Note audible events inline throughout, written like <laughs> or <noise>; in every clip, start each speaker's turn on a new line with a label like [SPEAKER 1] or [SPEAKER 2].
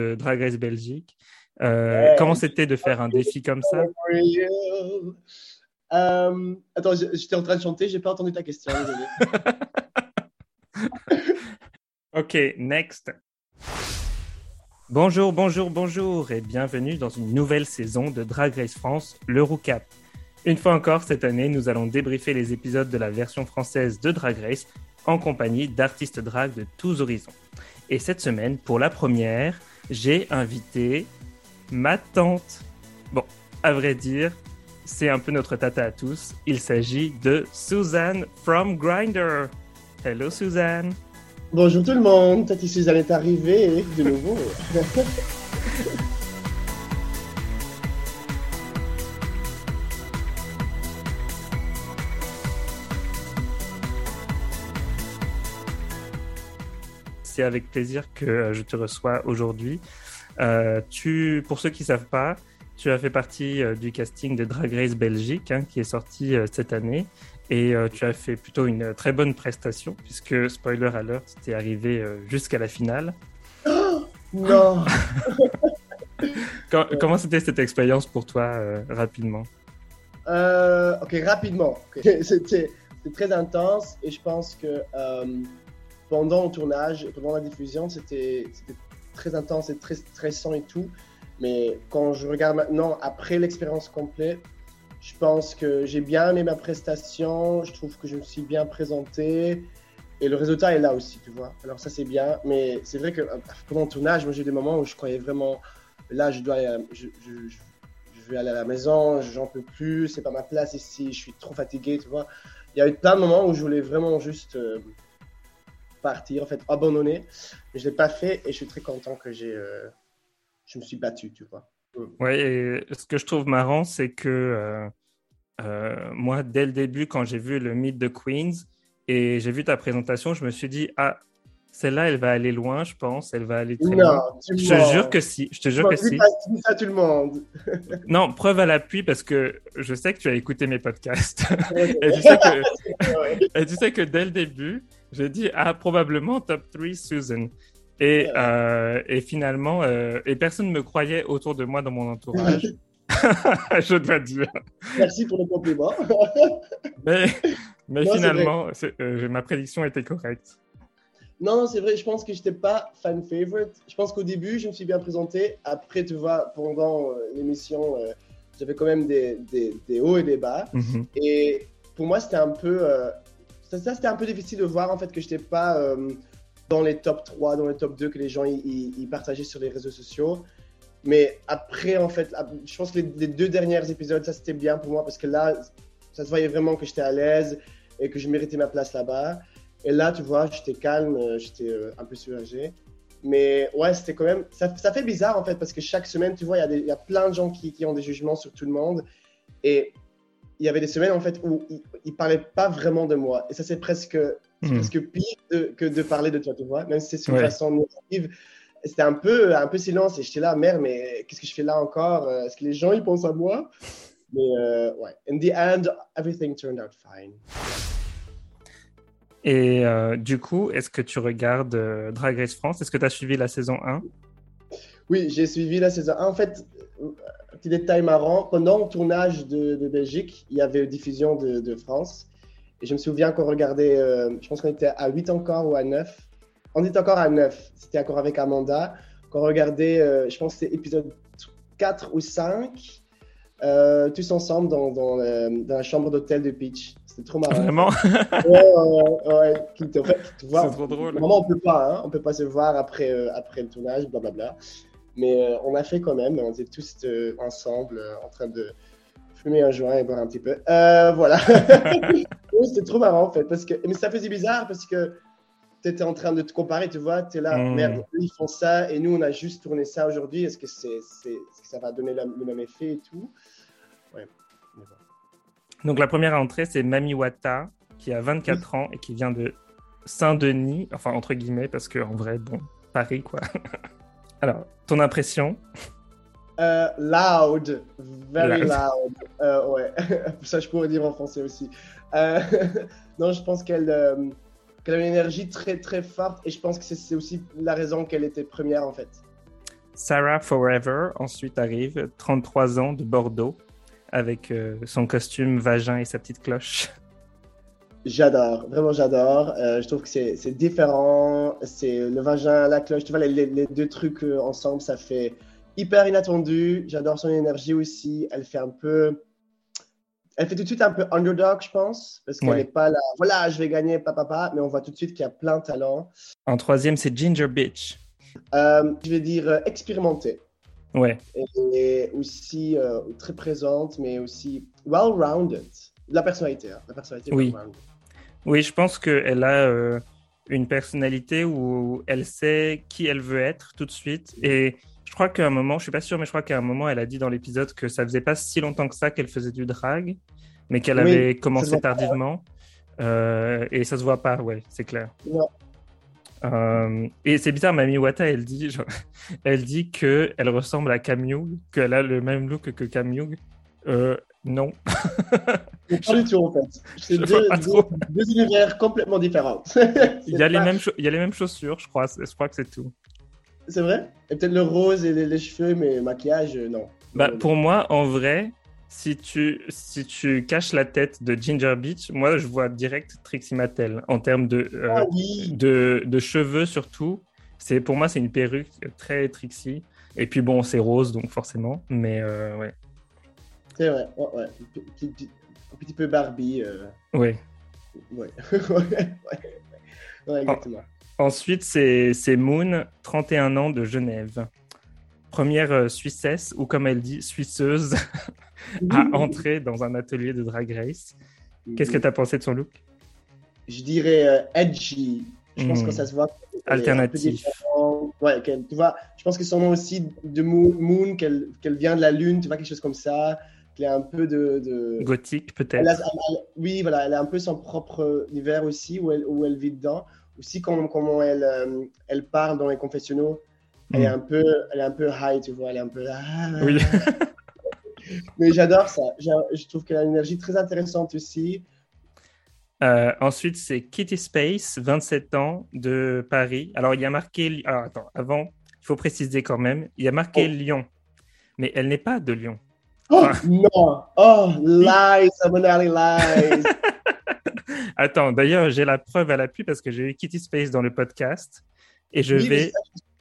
[SPEAKER 1] de Drag Race Belgique. Euh, comment c'était de faire un défi comme ça? <laughs>
[SPEAKER 2] Euh, Attends, j'étais en train de chanter, j'ai pas entendu ta question. <laughs>
[SPEAKER 1] ok, next. Bonjour, bonjour, bonjour et bienvenue dans une nouvelle saison de Drag Race France, le Roucap. Une fois encore, cette année, nous allons débriefer les épisodes de la version française de Drag Race en compagnie d'artistes drag de tous horizons. Et cette semaine, pour la première, j'ai invité ma tante. Bon, à vrai dire, c'est un peu notre tata à tous. Il s'agit de Suzanne from Grinder. Hello Suzanne.
[SPEAKER 2] Bonjour tout le monde, Tati Suzanne est arrivée de nouveau. <laughs>
[SPEAKER 1] C'est avec plaisir que euh, je te reçois aujourd'hui. Euh, tu, pour ceux qui ne savent pas, tu as fait partie euh, du casting de Drag Race Belgique hein, qui est sorti cette année et tu as fait plutôt une très bonne prestation, puisque, spoiler alert, tu es arrivé jusqu'à la finale. <gasps>
[SPEAKER 2] non <laughs>
[SPEAKER 1] Comment c'était cette expérience pour toi, rapidement?
[SPEAKER 2] Ok, <laughs> rapidement. C'était très intense et je pense que pendant le tournage, pendant la diffusion, c'était très intense et très stressant et tout. Mais quand je regarde maintenant, après l'expérience complète, je pense que j'ai bien aimé ma prestation, je trouve que je me suis bien présenté et le résultat est là aussi, tu vois. Alors ça c'est bien, mais c'est vrai que euh, pendant le tournage, moi j'ai des moments où je croyais vraiment, là je dois, je, je, vais aller à la maison, j'en peux plus, c'est pas ma place ici, je suis trop fatigué, tu vois. Il y a eu plein de moments où je voulais vraiment juste euh, partir, en fait, abandonner, mais je l'ai pas fait et je suis très content que j'ai, euh, je me suis battu, tu vois.
[SPEAKER 1] Oui, et ce que je trouve marrant, c'est que euh, euh, moi, dès le début, quand j'ai vu le mythe de Queens et j'ai vu ta présentation, je me suis dit, ah, celle-là, elle va aller loin, je pense. Elle va aller très
[SPEAKER 2] non,
[SPEAKER 1] loin. Je te jure que si. Je te jure que si.
[SPEAKER 2] Pas, ça tout le monde. <laughs>
[SPEAKER 1] non, preuve à l'appui parce que je sais que tu as écouté mes podcasts. <laughs> et, tu sais que, <laughs> et tu sais que dès le début, j'ai dit, ah, probablement top 3 Susan. Et, euh, et finalement, euh, et personne ne me croyait autour de moi dans mon entourage. <laughs> <laughs> je dois dire.
[SPEAKER 2] Merci pour le compliment. <laughs>
[SPEAKER 1] mais, mais finalement, euh, ma prédiction était correcte.
[SPEAKER 2] Non, non, c'est vrai, je pense que je n'étais pas fan favorite. Je pense qu'au début, je me suis bien présenté. Après, tu vois, pendant l'émission, j'avais quand même des, des, des, hauts et des bas.
[SPEAKER 1] Mhm.
[SPEAKER 2] Et pour moi, c'était un peu. Ça, c'était un peu difficile de voir en fait que je n'étais pas dans les top 3, dans les top 2 que les gens ils partageaient sur les réseaux sociaux. Mais après, en fait, je pense que les, deux derniers épisodes, ça c'était bien pour moi parce que là, ça se voyait vraiment que j'étais à l'aise et que je méritais ma place là-bas. Et là, tu vois, j'étais calme, euh, j'étais euh, un peu soulagé. Mais ouais, c'était quand même. Ça, fait bizarre en fait parce que chaque semaine, tu vois, il y, y, a plein de gens qui, qui, ont des jugements sur tout le monde. Et il y avait des semaines en fait où ils ne parlaient pas vraiment de moi. Et ça, c'est presque c'est parce que pire que de parler de toi, tu vois, même si c'est une façon négative. C'était un peu, un peu silence et j'étais là, merde, mais qu'est-ce que je fais là encore? Est-ce que les gens ils pensent à moi? Mais euh, ouais, in the end, everything turned out fine.
[SPEAKER 1] Et euh, du coup, est-ce que tu regardes euh, Drag Race France? Est-ce que tu as suivi la saison 1
[SPEAKER 2] Oui, j'ai suivi la saison 1. En fait, petit détail marrant, pendant le tournage de, de Belgique, il y avait une diffusion de, de France. Et je me souviens qu'on regardait, euh, je pense qu'on était à 8 encore ou à 9. On était encore à 9, c'était encore avec Amanda. Qu'on regardait, euh, je pense que c'était épisode 4 ou 5, euh, tous ensemble dans, dans, dans la chambre d'hôtel de Peach. C'était trop marrant.
[SPEAKER 1] Vraiment? <laughs>
[SPEAKER 2] Ouais, ouais,
[SPEAKER 1] C'est trop drôle.
[SPEAKER 2] Vraiment, on peut pas, hein, on peut pas se voir après, après le tournage, blablabla. Mais on a fait quand même, on était tous ensemble en train de fumer un joint et boire un petit peu. Euh, voilà. <laughs> C'était trop marrant en fait. Parce que... Mais ça faisait bizarre parce que tu étais en train de te comparer, tu vois. Tu es là, mmh. merde, eux ils font ça et nous on a juste tourné ça aujourd'hui. Est-ce que, c'est, est, que ça va donner le même effet et tout? Ouais.
[SPEAKER 1] Donc la première entrée, c'est Mami Wata qui a 24 ans et qui vient de Saint-Denis, enfin entre guillemets, parce qu'en vrai, bon, Paris quoi. Alors, ton impression
[SPEAKER 2] euh, loud, very loud. Euh, ouais, <laughs> ça je pourrais dire en français aussi. Euh, <laughs> non, je pense qu'elle qu'elle a une énergie très très forte et je pense que c'est aussi la raison qu'elle était première en fait.
[SPEAKER 1] Sarah Forever, ensuite arrive, 33 ans de Bordeaux, avec son costume vagin et sa petite cloche. <laughs>
[SPEAKER 2] J'adore, vraiment j'adore. Euh, je trouve que c'est différent. C'est le vagin, la cloche, tu vois, les, les deux trucs euh, ensemble, ça fait hyper inattendu. J'adore son énergie aussi. Elle fait un peu. Elle fait tout de suite un peu underdog, je pense, parce qu'elle n'est pas là. Voilà, je vais gagner, papa, papa, mais on voit tout de suite qu'il y a plein de talent.
[SPEAKER 1] En troisième, c'est Ginger Bitch.
[SPEAKER 2] Euh, je vais dire euh, expérimentée.
[SPEAKER 1] Ouais.
[SPEAKER 2] Et aussi très présente, mais aussi well-rounded. La personnalité, hein. la personnalité.
[SPEAKER 1] Oui. Oui, je pense qu'elle a une personnalité où elle sait qui elle veut être tout de suite. Et je crois qu'à un moment, je suis pas sûr, mais je crois qu'à un moment, elle a dit dans l'épisode que ça faisait pas si longtemps que ça qu'elle faisait du drag, mais qu'elle avait commencé tardivement. et ça se voit pas, ouais, c'est clair. Euh, et c'est bizarre, Mami Wata, elle dit, genre, <laughs> elle dit que elle ressemble à Cam qu'elle a le même look que Cam Euh, non.
[SPEAKER 2] pas du tout, en fait. <laughs> C'est deux, deux, univers complètement différents. <laughs>
[SPEAKER 1] il, y a les mêmes il y a les mêmes chaussures, je crois. Je crois que c'est tout.
[SPEAKER 2] C'est vrai? Et peut-être le rose et les, cheveux, mais maquillage, euh, non.
[SPEAKER 1] Bah, pour moi, en vrai, si tu, si tu caches la tête de Ginger Beach, moi, je vois direct Trixie Mattel en termes de, euh,
[SPEAKER 2] ah
[SPEAKER 1] de, de, cheveux surtout. C'est pour moi, c'est une perruque très Trixie. Et puis bon, c'est rose, donc forcément. Mais euh, ouais.
[SPEAKER 2] C'est vrai, ouais. Un, petit, peu Barbie. Euh... <laughs>
[SPEAKER 1] Ouais.
[SPEAKER 2] Ouais. ouais. exactement.
[SPEAKER 1] ensuite, c'est Moon, 31 ans de Genève. Première euh, Suissesse, ou comme elle dit, Suisseuse. <laughs> à entrer dans un atelier de drag race. Qu'est-ce que tu as pensé de son look?
[SPEAKER 2] Je dirais euh, edgy. Je pense que hmm. ça se voit.
[SPEAKER 1] Alternatif.
[SPEAKER 2] Ouais, tu vois, je pense que son nom aussi de Moon, qu'elle vient de la Lune, tu vois, quelque chose comme ça. Qu'elle est un peu de.
[SPEAKER 1] Gothique, peut-être.
[SPEAKER 2] Oui, voilà, elle a un peu son propre univers aussi, où elle, où elle vit dedans. Aussi, comment, comment elle, euh, elle parle dans les confessionnaux. Elle, est hmm. un peu, elle est un peu high, tu vois, elle est un peu.
[SPEAKER 1] oui. <laughs>
[SPEAKER 2] Mais j'adore ça. Je trouve qu'elle a une énergie très intéressante aussi.
[SPEAKER 1] Euh, ensuite, c'est Kitty Space, 27 ans, de Paris. Alors, il y a marqué. Alors, attends, avant, il faut préciser quand même. Il y a marqué oh. Lyon, mais elle n'est pas de Lyon.
[SPEAKER 2] Oh non! Oh, lies, Samonali lies! <laughs>
[SPEAKER 1] attends, d'ailleurs, j'ai la preuve à l'appui parce que j'ai eu Kitty Space dans le podcast et je vais.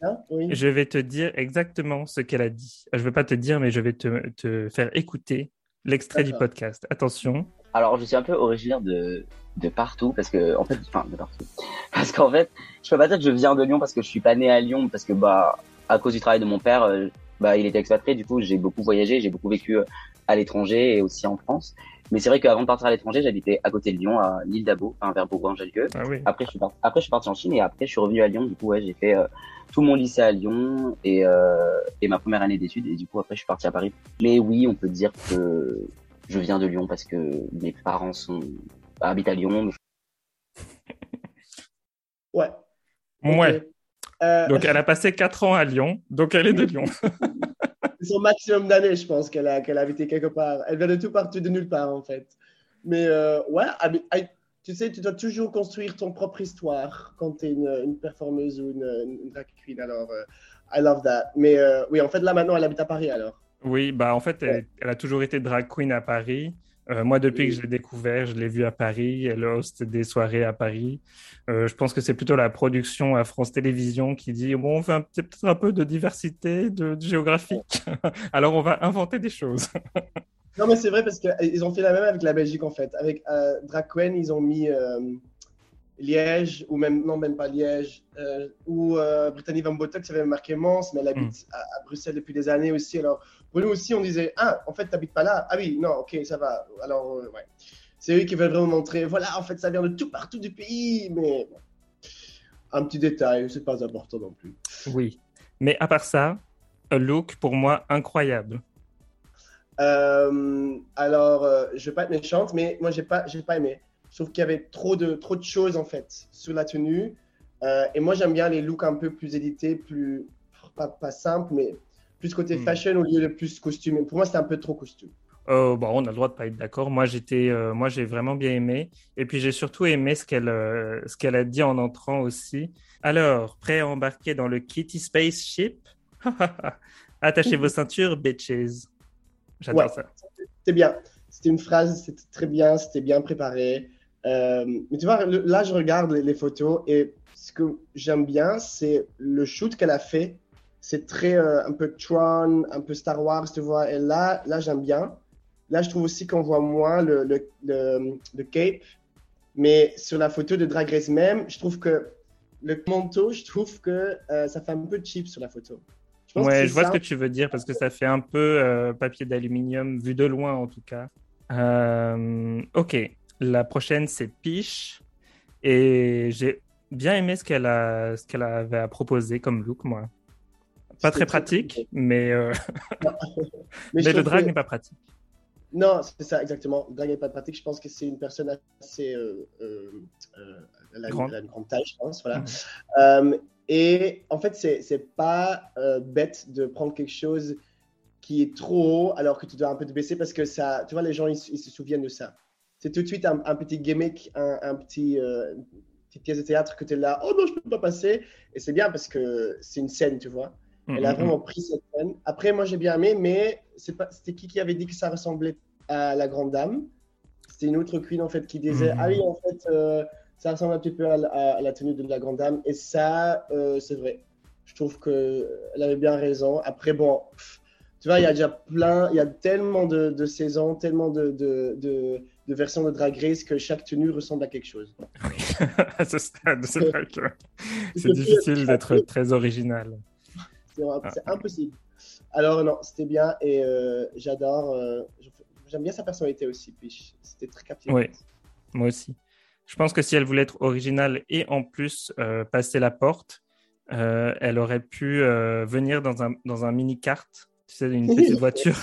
[SPEAKER 1] Hein, je vais te dire exactement ce qu'elle a dit. Je ne vais pas te dire, mais je vais te, te faire écouter l'extrait du podcast. Attention.
[SPEAKER 3] Alors, je suis un peu originaire de, de partout, parce que, en fait, enfin, de partout. <laughs> Parce qu'en fait, je peux pas dire que je viens de Lyon parce que je suis pas né à Lyon, parce que, bah, à cause du travail de mon père, euh, bah, il était expatrié, du coup, j'ai beaucoup voyagé, j'ai beaucoup vécu euh, à l'étranger et aussi en France. Mais c'est vrai qu'avant de partir à l'étranger, j'habitais à côté de Lyon, à l'île d'Abo, enfin, vers Bourgoin-Jallieu.
[SPEAKER 1] Ah oui.
[SPEAKER 3] Après, je suis parti, après, je suis parti en Chine et après, je suis revenu à Lyon. Du coup, ouais, j'ai fait euh, tout mon lycée à Lyon et, euh, et ma première année d'études. Et du coup, après, je suis parti à Paris. Mais oui, on peut dire que je viens de Lyon parce que mes parents sont habitent à Lyon.
[SPEAKER 2] Ouais.
[SPEAKER 1] Ouais. Euh... Donc, elle a passé 4 ans à Lyon, donc elle est de Lyon. <laughs>
[SPEAKER 2] c'est son maximum d'années, je pense, qu'elle a, qu'elle a habité quelque part. Elle vient de tout partout, de nulle part, en fait. Mais euh, ouais, tu sais, tu dois toujours construire ton propre histoire quand tu es une, une, performeuse ou une, une, drag queen. Alors, euh, I love that. Mais oui, en fait, là, maintenant, elle habite à Paris, alors.
[SPEAKER 1] Oui, bah en fait, elle, elle a toujours été drag queen à Paris. Euh, moi, depuis que je l'ai découvert, je l'ai vu à Paris. Elle hoste des soirées à Paris. Euh, je pense que c'est plutôt la production à France Télévisions qui dit bon, on fait peut-être un peu de diversité de, géographique. <laughs> Alors, on va inventer des choses.
[SPEAKER 2] non, mais c'est vrai parce qu'ils ont fait la même avec la Belgique en fait. Avec euh, Draquen, ils ont mis Liège, ou même, non, même pas Liège, ou Brittany Van Botox, avait marqué Mons, mais elle habite mm. à, à, Bruxelles depuis des années aussi. Alors, nous aussi, on disait Ah, en fait, tu n'habites pas là. Ah oui, non, ok, ça va. Alors, euh, ouais. C'est eux qui veulent vraiment montrer Voilà, en fait, ça vient de tout partout du pays. Mais un petit détail, c'est pas important non plus.
[SPEAKER 1] Oui. Mais à part ça, un look pour moi incroyable.
[SPEAKER 2] Euh, alors, euh, je vais pas être méchante, mais moi, j'ai pas, j'ai pas aimé. Je trouve qu'il y avait trop de, trop de choses en fait sur la tenue. et moi, j'aime bien les looks un peu plus édités, plus pas, pas simples, mais plus côté hmm. fashion au lieu de plus costume. Pour moi, c'était un peu trop costume.
[SPEAKER 1] Oh, bon, on a le droit de pas être d'accord. Moi, j'étais, euh, moi, j'ai vraiment bien aimé. Et puis, j'ai surtout aimé ce qu'elle, euh, ce qu'elle a dit en entrant aussi. Alors, prêt à embarquer dans le Kitty Spaceship? <laughs> Attachez vos ceintures, bitches. J'adore ça.
[SPEAKER 2] C'était bien. C'était une phrase, c'était très bien, c'était bien préparé. Euh, mais tu vois, là, je regarde les, photos et ce que j'aime bien, c'est le shoot qu'elle a fait. C'est très euh, un peu Tron, un peu Star Wars, tu vois. Et là, là j'aime bien. Là, je trouve aussi qu'on voit moins le, le, le, cape. Mais sur la photo de Drag Race même, je trouve que le manteau, je trouve que euh, ça fait un peu cheap sur la photo.
[SPEAKER 1] Je ouais, je vois ce que tu veux dire parce que ça fait un peu papier d'aluminium, vu de loin en tout cas. ok, la prochaine, c'est Piche. Et j'ai bien aimé ce qu'elle a, ce qu'elle avait à proposer comme look, moi. Pas très pratique, mais, euh, <laughs> mais, le drag n'est pas pratique.
[SPEAKER 2] Non, c'est ça, exactement. Le drag n'est pas pratique. Je pense que c'est une personne assez. Euh, euh, elle, a, une grande taille, je pense. Voilà. Mhm. et en fait, c'est pas bête de prendre quelque chose qui est trop haut alors que tu dois un peu te baisser parce que ça. Tu vois, les gens, ils se souviennent de ça c'est tout de suite un, petit gimmick, un, petit, euh, petite pièce de théâtre que tu es là, oh non, je peux pas passer. Et c'est bien parce que c'est une scène, tu vois. Elle a mm-hmm. vraiment pris cette scène. Après, moi, j'ai bien aimé, mais c'était qui qui avait dit que ça ressemblait à la Grande Dame? C'était une autre queen, en fait, qui disait, ah oui, en fait, euh, ça ressemble un petit peu à, la tenue de la Grande Dame. Et ça, euh, c'est vrai. Je trouve qu'elle avait bien raison. Après, bon, tu vois, il y a déjà plein, il y a tellement de, de saisons, tellement de, de de version de Drag Race que chaque tenue ressemble à quelque chose.
[SPEAKER 1] Oui, <laughs> à ce stade, c'est vrai que <laughs> c'est difficile d'être très original.
[SPEAKER 2] C'est ah. impossible. Alors non, c'était bien et euh, j'adore, euh, j'aime bien sa personnalité aussi, puis c'était très captivant.
[SPEAKER 1] Oui, moi aussi. Je pense que si elle voulait être originale et en plus euh, passer la porte, elle aurait pu venir dans un, dans un mini-carte, tu sais, une <laughs> petite voiture.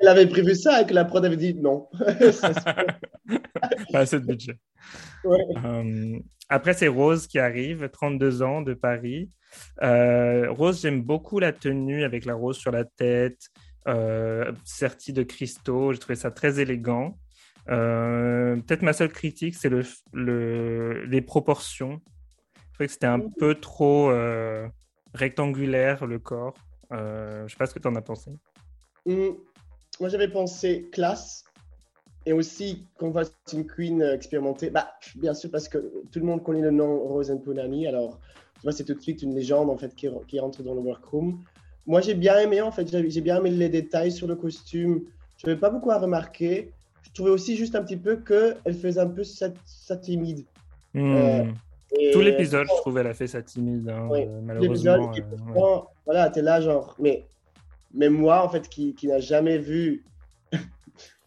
[SPEAKER 2] Elle avait prévu ça et que la prod avait dit non. <laughs> <laughs>
[SPEAKER 1] Pas assez de budget. Euh, après, c'est Rose qui arrive, 32 ans de Paris. Euh, Rose, j'aime beaucoup la tenue avec la rose sur la tête, euh, sertie de cristaux. J'ai trouvé ça très élégant. Euh, peut-être ma seule critique, c'est le, le, les proportions. Je trouvais que c'était un peu trop rectangulaire le corps. je ne sais pas ce que tu en as pensé.
[SPEAKER 2] Mm moi j'avais pensé classe et aussi qu'on fasse une queen euh, expérimentée. Bah, bien sûr, parce que tout le monde connaît le nom Rosen Punani, alors tu vois, c'est tout de suite une légende en fait qui, qui rentre dans le workroom. Moi j'ai bien aimé en fait, j'ai bien aimé les détails sur le costume. Je n'avais pas beaucoup à remarquer. Je trouvais aussi juste un petit peu qu'elle faisait un peu sa, timide.
[SPEAKER 1] Hmm. Euh, tout l'épisode, je trouvais, elle a fait sa timide, hein, euh, malheureusement.
[SPEAKER 2] Euh, Voilà, t'es là, genre, mais mais moi, en fait, qui, qui n'a jamais vu,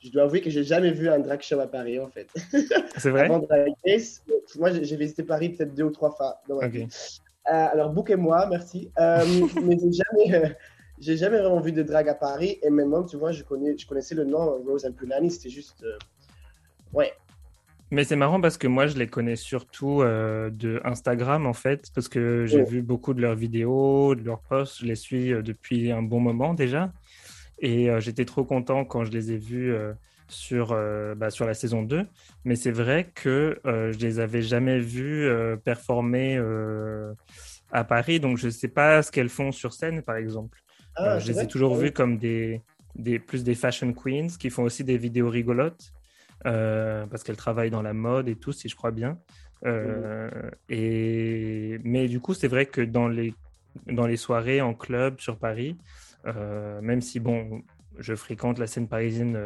[SPEAKER 2] je dois avouer que j'ai jamais vu un drag show à Paris, en fait.
[SPEAKER 1] C'est vrai? <laughs>
[SPEAKER 2] Avant Drag Race, moi, j'ai visité Paris peut-être deux ou trois fois. Euh, alors, bouquez-moi, merci. Euh, <laughs> mais j'ai jamais, euh, j'ai jamais vraiment vu de drag à Paris. Et même, tu vois, je, connais, je connaissais le nom Rose Pulani, c'était juste. ouais,
[SPEAKER 1] mais c'est marrant parce que moi, je les connais surtout de Instagram, en fait, parce que j'ai vu beaucoup de leurs vidéos, de leurs posts. Je les suis depuis un bon moment déjà. Et euh, j'étais trop content quand je les ai vus sur, bah, sur la saison 2. Mais c'est vrai que je les avais jamais vus performer à Paris. Donc, je ne sais pas ce qu'elles font sur scène, par exemple. Ah, je les ai toujours vus comme des, des, plus des fashion queens qui font aussi des vidéos rigolotes. Euh, parce qu'elle travaille dans la mode et tout, si je crois bien. Euh, et... Mais du coup, c'est vrai que dans les, dans les soirées en club sur Paris, euh, même si, bon, je fréquente la scène parisienne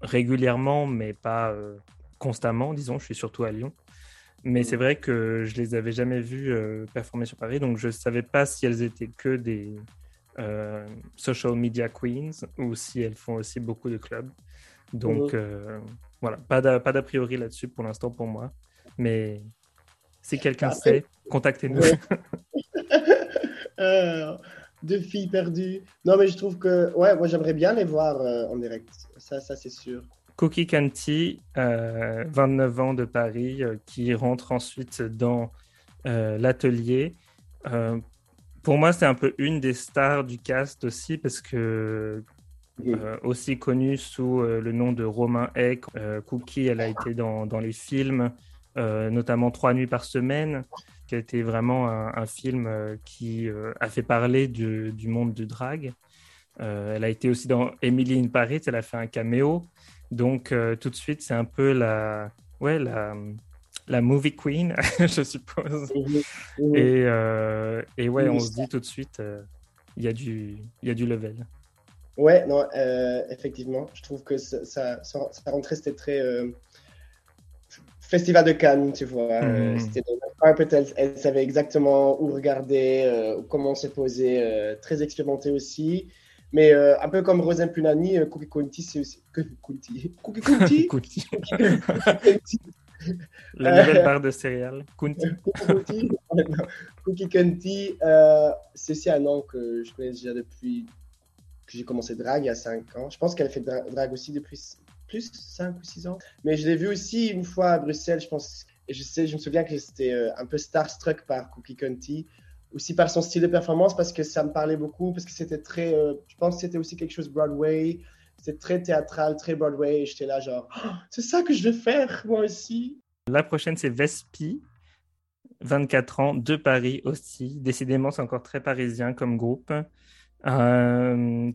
[SPEAKER 1] régulièrement, mais pas constamment, disons, je suis surtout à Lyon. Mais c'est vrai que je les avais jamais vues performer sur Paris, donc je ne savais pas si elles étaient que des social media queens ou si elles font aussi beaucoup de clubs. Donc, euh, voilà, pas d'a priori là-dessus pour l'instant pour moi. Mais si quelqu'un sait, contactez-nous.
[SPEAKER 2] Euh, <laughs> deux filles perdues. Non, mais je trouve que, ouais, moi j'aimerais bien les voir euh, en direct. Ça, ça c'est sûr.
[SPEAKER 1] Cookie Canty, 29 ans de Paris, qui rentre ensuite dans l'atelier. pour moi, c'est un peu une des stars du cast aussi, parce que euh, aussi connue sous euh, le nom de Romain Eck. Euh, Cookie, elle a été dans, dans les films, notamment Trois nuits par semaine. Qui a été vraiment un, film qui a fait parler du, du monde du drag. elle a été aussi dans Emily in Paris, elle a fait un caméo. Donc tout de suite, c'est un peu la, ouais, la, la movie queen, <laughs> je suppose. Et, et ouais, on se dit tout de suite, il y, a du, y a du level.
[SPEAKER 2] Ouais, non, euh, effectivement, je trouve que ça, ça, ça, rentrait, c'était très euh, festival de Cannes, tu vois. Euh, mhm. C'était elle, elle, savait exactement où regarder, comment se poser, très expérimentée aussi. Mais un peu comme Rosen Punani, Cookie Conti, c'est aussi. Cookie Conti Cookie <laughs> <laughs>
[SPEAKER 1] La nouvelle barre de céréales. Kunti. <laughs>
[SPEAKER 2] Cookie Conti, c'est aussi un nom que je connais déjà depuis j'ai commencé drag il y a 5 ans. Je pense qu'elle fait drag aussi depuis plus 5 ou 6 ans. Mais je l'ai vue aussi une fois à Bruxelles, je pense. Je, sais, je me souviens que j'étais euh, un peu starstruck par Cookie Conti, aussi par son style de performance, parce que ça me parlait beaucoup, parce que c'était très. Euh, je pense que c'était aussi quelque chose Broadway. C'était très théâtral, très Broadway. Et j'étais là, genre, oh, c'est ça que je vais faire, moi aussi.
[SPEAKER 1] La prochaine, c'est Vespi. 24 ans, de Paris aussi. Décidément, c'est encore très parisien comme groupe. Euh,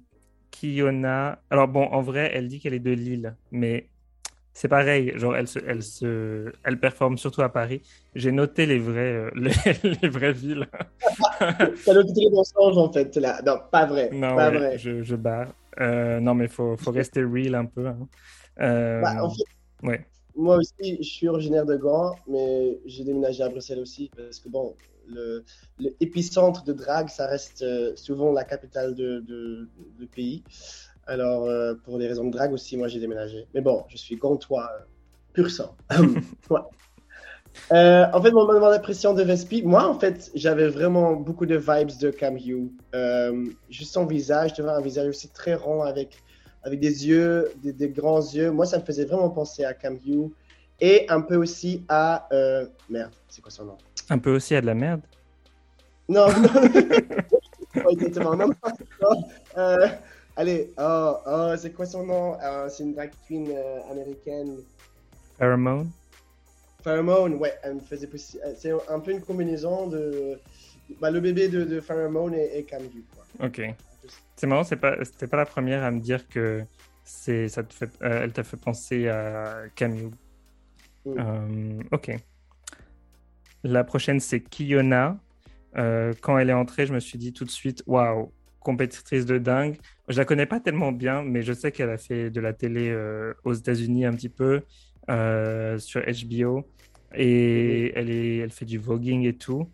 [SPEAKER 1] Kiona. Alors bon, en vrai, elle dit qu'elle est de Lille, mais c'est pareil. Genre, elle se, elle se, elle performe surtout à Paris. J'ai noté les vraies, euh, <laughs> les, vraies villes. <laughs>
[SPEAKER 2] T'as noté les mensonges en fait. Là. Non, pas vrai.
[SPEAKER 1] Non,
[SPEAKER 2] pas vrai.
[SPEAKER 1] Je, je barre. Euh, non, mais faut, faut rester real un peu. Hein. Euh,
[SPEAKER 2] bah, en fait, ouais. Moi aussi, je suis originaire de Gand, mais j'ai déménagé à Bruxelles aussi parce que bon, l'épicentre de drague, ça reste euh, souvent la capitale de, de, pays. Alors, euh, pour des raisons de drague aussi, moi j'ai déménagé. Mais bon, je suis gantois euh, pur sang. <laughs> <laughs> en fait, mon moment d'impression de Vespi, moi en fait, j'avais vraiment beaucoup de vibes de Cam Hugh. juste son visage, tu vois, un visage aussi très rond avec, avec des yeux, des, grands yeux. Moi, ça me faisait vraiment penser à Cam Hugh et un peu aussi à. merde, c'est quoi son nom?
[SPEAKER 1] Un peu aussi à de la merde?
[SPEAKER 2] Non, non. <laughs> exactement. Non, euh, allez, oh, oh, c'est quoi son nom? Euh, C'est une drag queen euh, américaine.
[SPEAKER 1] Pheromone?
[SPEAKER 2] Pheromone, ouais, elle me faisait C'est un peu une combinaison de. Bah, le bébé de, de Pheromone et, et Camille. Quoi.
[SPEAKER 1] Ok. C'est marrant, c'est pas, c'était pas la première à me dire que c'est, ça te fait, elle t'a fait penser à Camille. Mm. ok. La prochaine, c'est Kiona. Euh, quand elle est entrée, je me suis dit tout de suite, waouh, compétitrice de dingue. Je la connais pas tellement bien, mais je sais qu'elle a fait de la télé euh, aux États-Unis un petit peu euh, sur HBO et elle, est, elle fait du voguing et tout.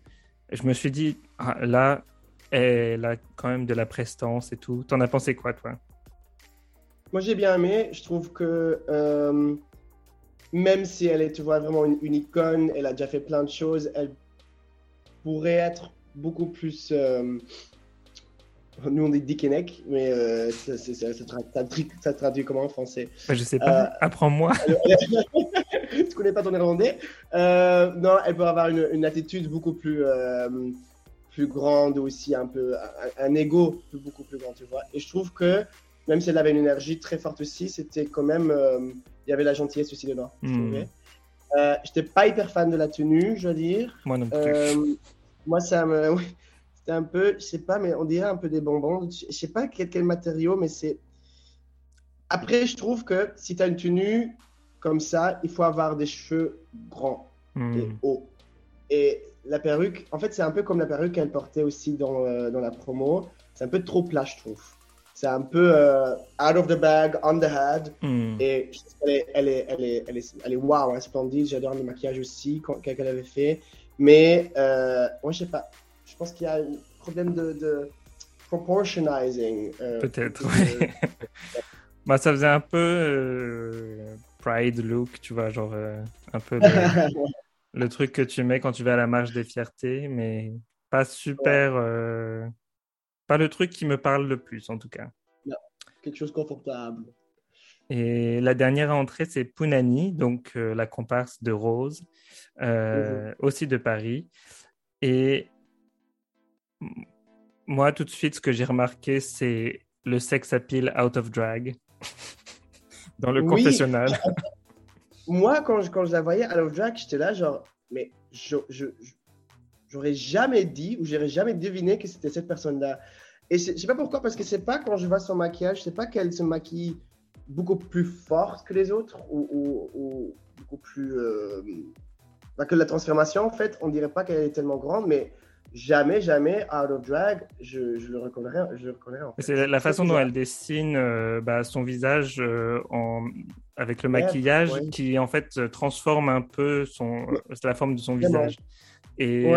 [SPEAKER 1] je me suis dit, ah, là, elle a quand même de la prestance et tout. T'en as pensé quoi, toi?
[SPEAKER 2] Moi, j'ai bien aimé. Je trouve que même si elle est, tu vraiment une, icône, elle a déjà fait plein de choses, elle pourrait être beaucoup plus. Euh, nous on dit Dickeneck, mais euh, ça, ça, traduit comment en français?
[SPEAKER 1] Je sais pas, euh, apprends-moi. <laughs>
[SPEAKER 2] tu connais pas ton néerlandais? Non, elle peut avoir une, attitude beaucoup plus, plus grande aussi, un peu, un, un, ego beaucoup plus grand, tu vois. Et je trouve que même si elle avait une énergie très forte aussi, c'était quand même. Euh, il y avait la gentillesse aussi dedans. Hmm. Euh, J'étais pas hyper fan de la tenue, je veux dire.
[SPEAKER 1] Moi non plus. Euh,
[SPEAKER 2] moi, ça me. <laughs> c'était un peu. Je sais pas, mais on dirait un peu des bonbons. Je sais pas quel, quel matériau, mais c'est. Après, je trouve que si tu as une tenue comme ça, il faut avoir des cheveux grands hmm. et hauts. Et la perruque, en fait, c'est un peu comme la perruque qu'elle portait aussi dans, euh, dans la promo. C'est un peu trop plat, je trouve. C'est un peu euh, out of the bag, on the head. Hmm. Et elle est, elle est, elle est, elle est, elle est wow, hein, splendide. J'adore le maquillage aussi qu'elle avait fait. Mais euh, moi, je sais pas. Je pense qu'il y a un problème de, de proportionizing.
[SPEAKER 1] Euh, Peut-être, oui. <laughs> bah, ça faisait un peu euh, Pride look, tu vois, genre un peu le, <laughs> le, truc que tu mets quand tu vas à la marche des fiertés, mais pas super pas le truc qui me parle le plus, en tout cas.
[SPEAKER 2] Non, quelque chose de confortable.
[SPEAKER 1] Et la dernière entrée, c'est Punani, donc euh, la comparse de Rose, euh, mhm. aussi de Paris. Et moi, tout de suite, ce que j'ai remarqué, c'est le sex appeal out of drag <laughs> dans le confessionnal. <laughs>
[SPEAKER 2] moi, quand je, quand je la voyais out of drag, j'étais là, genre, mais je, je, j'aurais jamais dit ou j'aurais jamais deviné que c'était cette personne-là. Et je sais pas pourquoi, parce que c'est pas quand je vois son maquillage, c'est pas qu'elle se maquille beaucoup plus forte que les autres ou, beaucoup plus. Euh, que la transformation, en fait, on dirait pas qu'elle est tellement grande, mais jamais, jamais, out of drag, je, je le reconnaîtrais. Je le
[SPEAKER 1] C'est la façon dont elle dessine euh, bah, son visage euh, en, avec le maquillage qui, en fait, transforme un peu son, la forme de son visage. Et.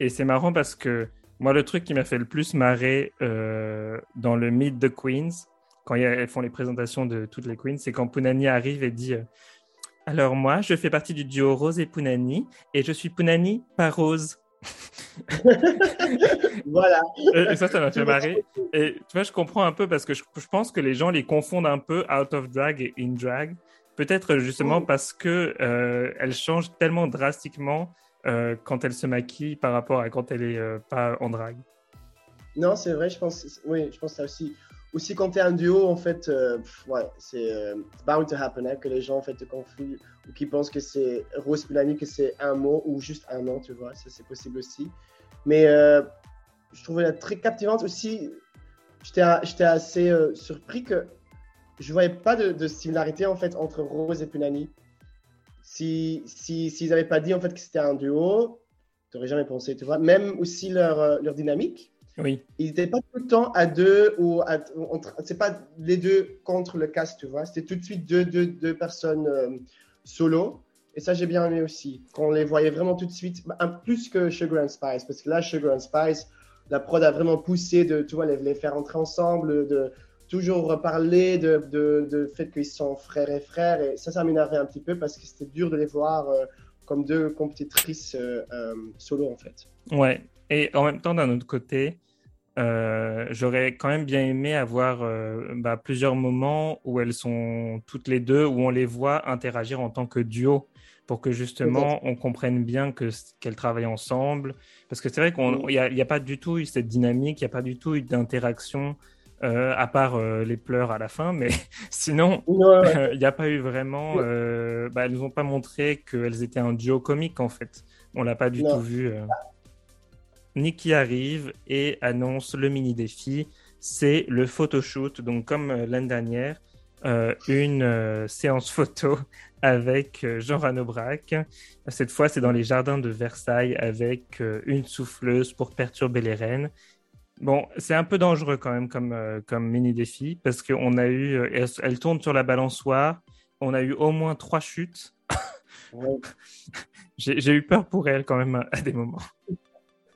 [SPEAKER 1] Et c'est marrant parce que moi, le truc qui m'a fait le plus marrer dans le Meet the Queens, quand elles font les présentations de toutes les queens, c'est quand Punani arrive et dit euh, Alors moi, je fais partie du duo Rose et Punani, et je suis Punani par Rose.
[SPEAKER 2] Voilà.
[SPEAKER 1] Et, ça, ça m'a fait marrer. Et tu vois, je comprends un peu parce que je, pense que les gens les confondent un peu out of drag et in drag. Peut-être justement parce que euh, elle change tellement drastiquement euh, quand elle se maquille par rapport à quand elle est pas en drag.
[SPEAKER 2] Non, c'est vrai, je pense, oui, je pense ça aussi aussi quand tu es un duo, en fait, euh, c'est euh, bound to happen, hein, que les gens en fait te confondent ou qui pensent que c'est Rose Pilani, que c'est un mot ou juste un nom, tu vois, ça c'est possible aussi. Mais euh, je trouvais la très captivante aussi. J'étais assez surpris que je voyais pas de, similarité en fait entre Rose et Punani. Si s'ils si, n'avaient pas dit en fait que c'était un duo, tu n'aurais jamais pensé, tu vois. Même aussi leur, leur dynamique
[SPEAKER 1] oui.
[SPEAKER 2] Ils n'étaient pas tout le temps à deux ou à, c'est pas les deux contre le cast, tu vois. C'était tout de suite deux, deux, deux personnes euh, solo. Et ça, j'ai bien aimé aussi. Qu'on les voyait vraiment tout de suite, un, plus que Sugar and Spice. Parce que là, Sugar and Spice, la prod a vraiment poussé de, tu vois, les, les faire entrer ensemble, de toujours parler de, de, de fait qu'ils sont frères et frères. Et ça, ça m'énervait un petit peu parce que c'était dur de les voir euh, comme deux compétitrices euh, solo, en fait.
[SPEAKER 1] Ouais. Et en même temps, d'un autre côté, euh, j'aurais quand même bien aimé avoir euh, bah, plusieurs moments où elles sont toutes les deux, où on les voit interagir en tant que duo, pour que justement on comprenne bien que qu'elles travaillent ensemble. Parce que c'est vrai qu'il n'y a, a, pas du tout eu cette dynamique, il n'y a pas du tout eu d'interaction. Euh, à part les pleurs à la fin, mais <laughs> sinon, <laughs> il n'y a pas eu vraiment. Bah, elles nous ont pas montré qu'elles étaient un duo comique en fait. On l'a pas du tout vu. Nikki arrive et annonce le mini défi. C'est le photoshoot. Donc, comme euh, l'année dernière, euh, une euh, séance photo <laughs> avec Jean Ranobrac. Cette fois, c'est dans les jardins de Versailles avec une souffleuse pour perturber les reines. Bon, c'est un peu dangereux quand même comme, comme mini défi parce qu'on a eu, elle, tourne sur la balançoire. On a eu au moins trois chutes. <laughs> J'ai eu peur pour elle quand même à des moments.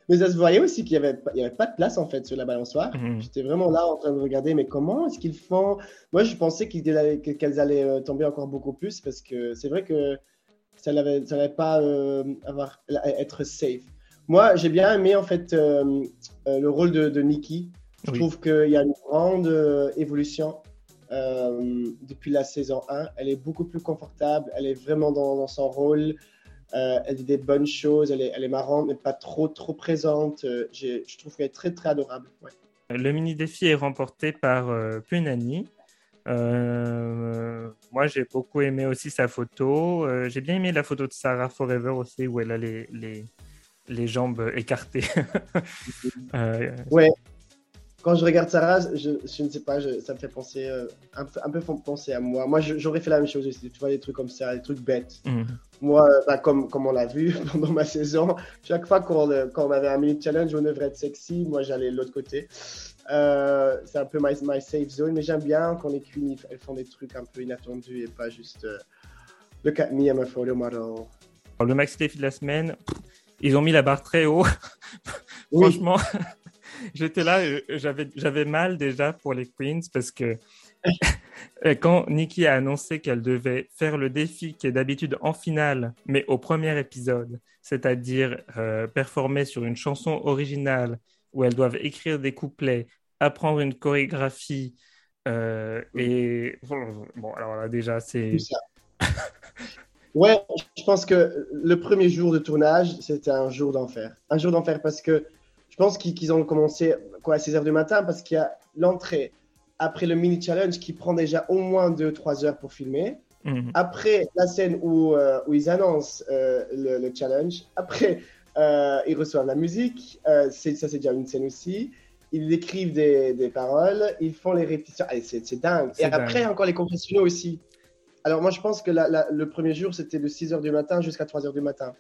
[SPEAKER 2] Mais ça se voyait aussi qu'il n'y avait, avait, pas de place en fait sur la balançoire. Mhm. J'étais vraiment là en train de regarder, mais comment est-ce qu'ils font? Moi, je pensais qu'elles allaient, allaient euh, tomber encore beaucoup plus parce que c'est vrai que ça n'allait pas euh, avoir, être safe. Moi, j'ai bien aimé en fait euh, le rôle de, de Nikki. Je trouve qu'il y a une grande évolution depuis la saison 1. Elle est beaucoup plus confortable, elle est vraiment dans, dans son rôle. Euh, elle dit des bonnes choses, elle est, elle est marrante, mais pas trop, trop présente. Euh, je trouve qu'elle est très, très adorable.
[SPEAKER 1] Le mini défi est remporté par euh, Punani. moi, j'ai beaucoup aimé aussi sa photo. j'ai bien aimé la photo de Sarah Forever aussi, où elle a les, les, les jambes écartées. <laughs>
[SPEAKER 2] ouais, quand je regarde Sarah, je, je ne sais pas, ça me fait penser euh, un, un, peu penser à moi. Moi, j'aurais fait la même chose aussi. Tu vois, des trucs comme ça, des trucs bêtes. Mhm. Moi, euh, bah, comme, comme on l'a vu <laughs> pendant ma saison, chaque fois qu'on on avait un mini challenge, on devrait être sexy. Moi, j'allais de l'autre côté. Euh, c'est un peu my, my, safe zone, mais j'aime bien quand les queens elles font des trucs un peu inattendus et pas juste look at me, I'm a photo model.
[SPEAKER 1] Le maxi défi de la semaine, ils ont mis la barre très haut. <laughs> Franchement. J'étais là, euh, j'avais mal déjà pour les Queens parce que <laughs> quand Nikki a annoncé qu'elle devait faire le défi qui est d'habitude en finale, mais au premier épisode, c'est-à-dire euh, performer sur une chanson originale où elles doivent écrire des couplets, apprendre une chorégraphie, euh, et <laughs> bon, alors là déjà c'est. <laughs>
[SPEAKER 2] ouais, je pense que le premier jour de tournage, c'était un jour d'enfer. Un jour d'enfer parce que je pense qu'ils ont commencé quoi, à 6 h du matin parce qu'il y a l'entrée après le mini challenge qui prend déjà au moins 2-3 heures pour filmer. Mhm. Après la scène où, euh, où ils annoncent euh, le, challenge. Après euh, ils reçoivent la musique, c'est- ça c'est déjà une scène aussi. Ils écrivent des, des paroles, ils font les répétitions. C'est c'est dingue.
[SPEAKER 1] C'est
[SPEAKER 2] Et après, encore les confessionnaux aussi. Alors, moi, je pense que la- la- le premier jour, c'était de 6h du matin jusqu'à 3h du matin.